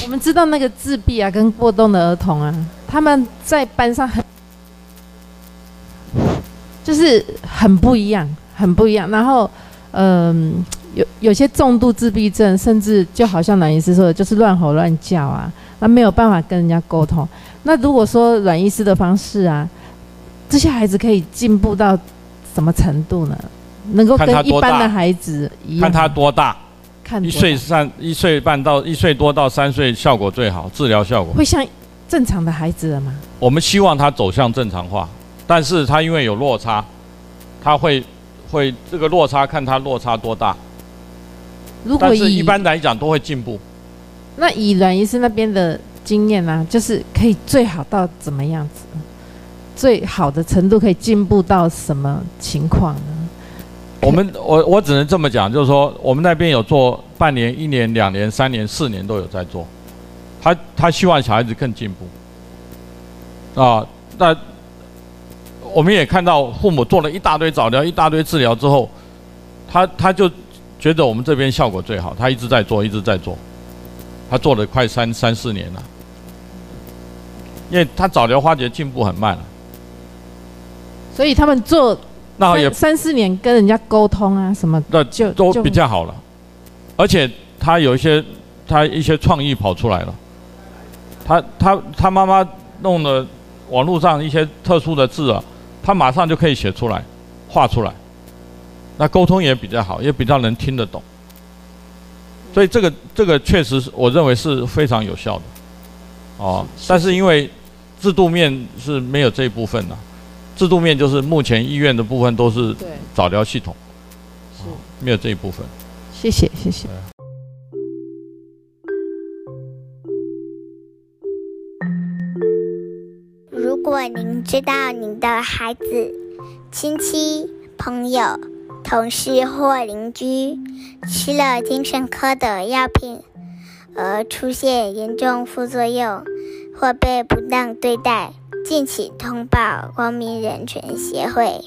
我们知道那个自闭啊，跟过动的儿童啊，他们在班上很，就是很不一样，很不一样。然后，嗯，有有些重度自闭症，甚至就好像南医师说的，就是乱吼乱叫啊，那没有办法跟人家沟通。那如果说阮医师的方式啊，这些孩子可以进步到什么程度呢？能够跟一般的孩子一样？看他多大？看一岁三一岁半到一岁多到三岁效果最好，治疗效果会像正常的孩子了吗？我们希望他走向正常化，但是他因为有落差，他会会这个落差看他落差多大。如果是一般来讲都会进步。那以阮医师那边的经验呢、啊，就是可以最好到怎么样子？最好的程度可以进步到什么情况呢？我们我我只能这么讲，就是说我们那边有做半年、一年、两年、三年、四年都有在做，他他希望小孩子更进步啊。那我们也看到父母做了一大堆早疗、一大堆治疗之后，他他就觉得我们这边效果最好，他一直在做，一直在做，他做了快三三四年了，因为他早疗发觉进步很慢了，所以他们做。那也三四年跟人家沟通啊，什么的就都比较好了，而且他有一些他一些创意跑出来了，他他他妈妈弄的网络上一些特殊的字啊，他马上就可以写出来，画出来，那沟通也比较好，也比较能听得懂，所以这个这个确实是我认为是非常有效的，哦，但是因为制度面是没有这一部分的。制度面就是目前医院的部分都是早疗系统，是没有这一部分。谢谢谢谢。如果您知道您的孩子、亲戚、朋友、同事或邻居吃了精神科的药品而出现严重副作用，或被不当对待，敬请通报光明人权协会。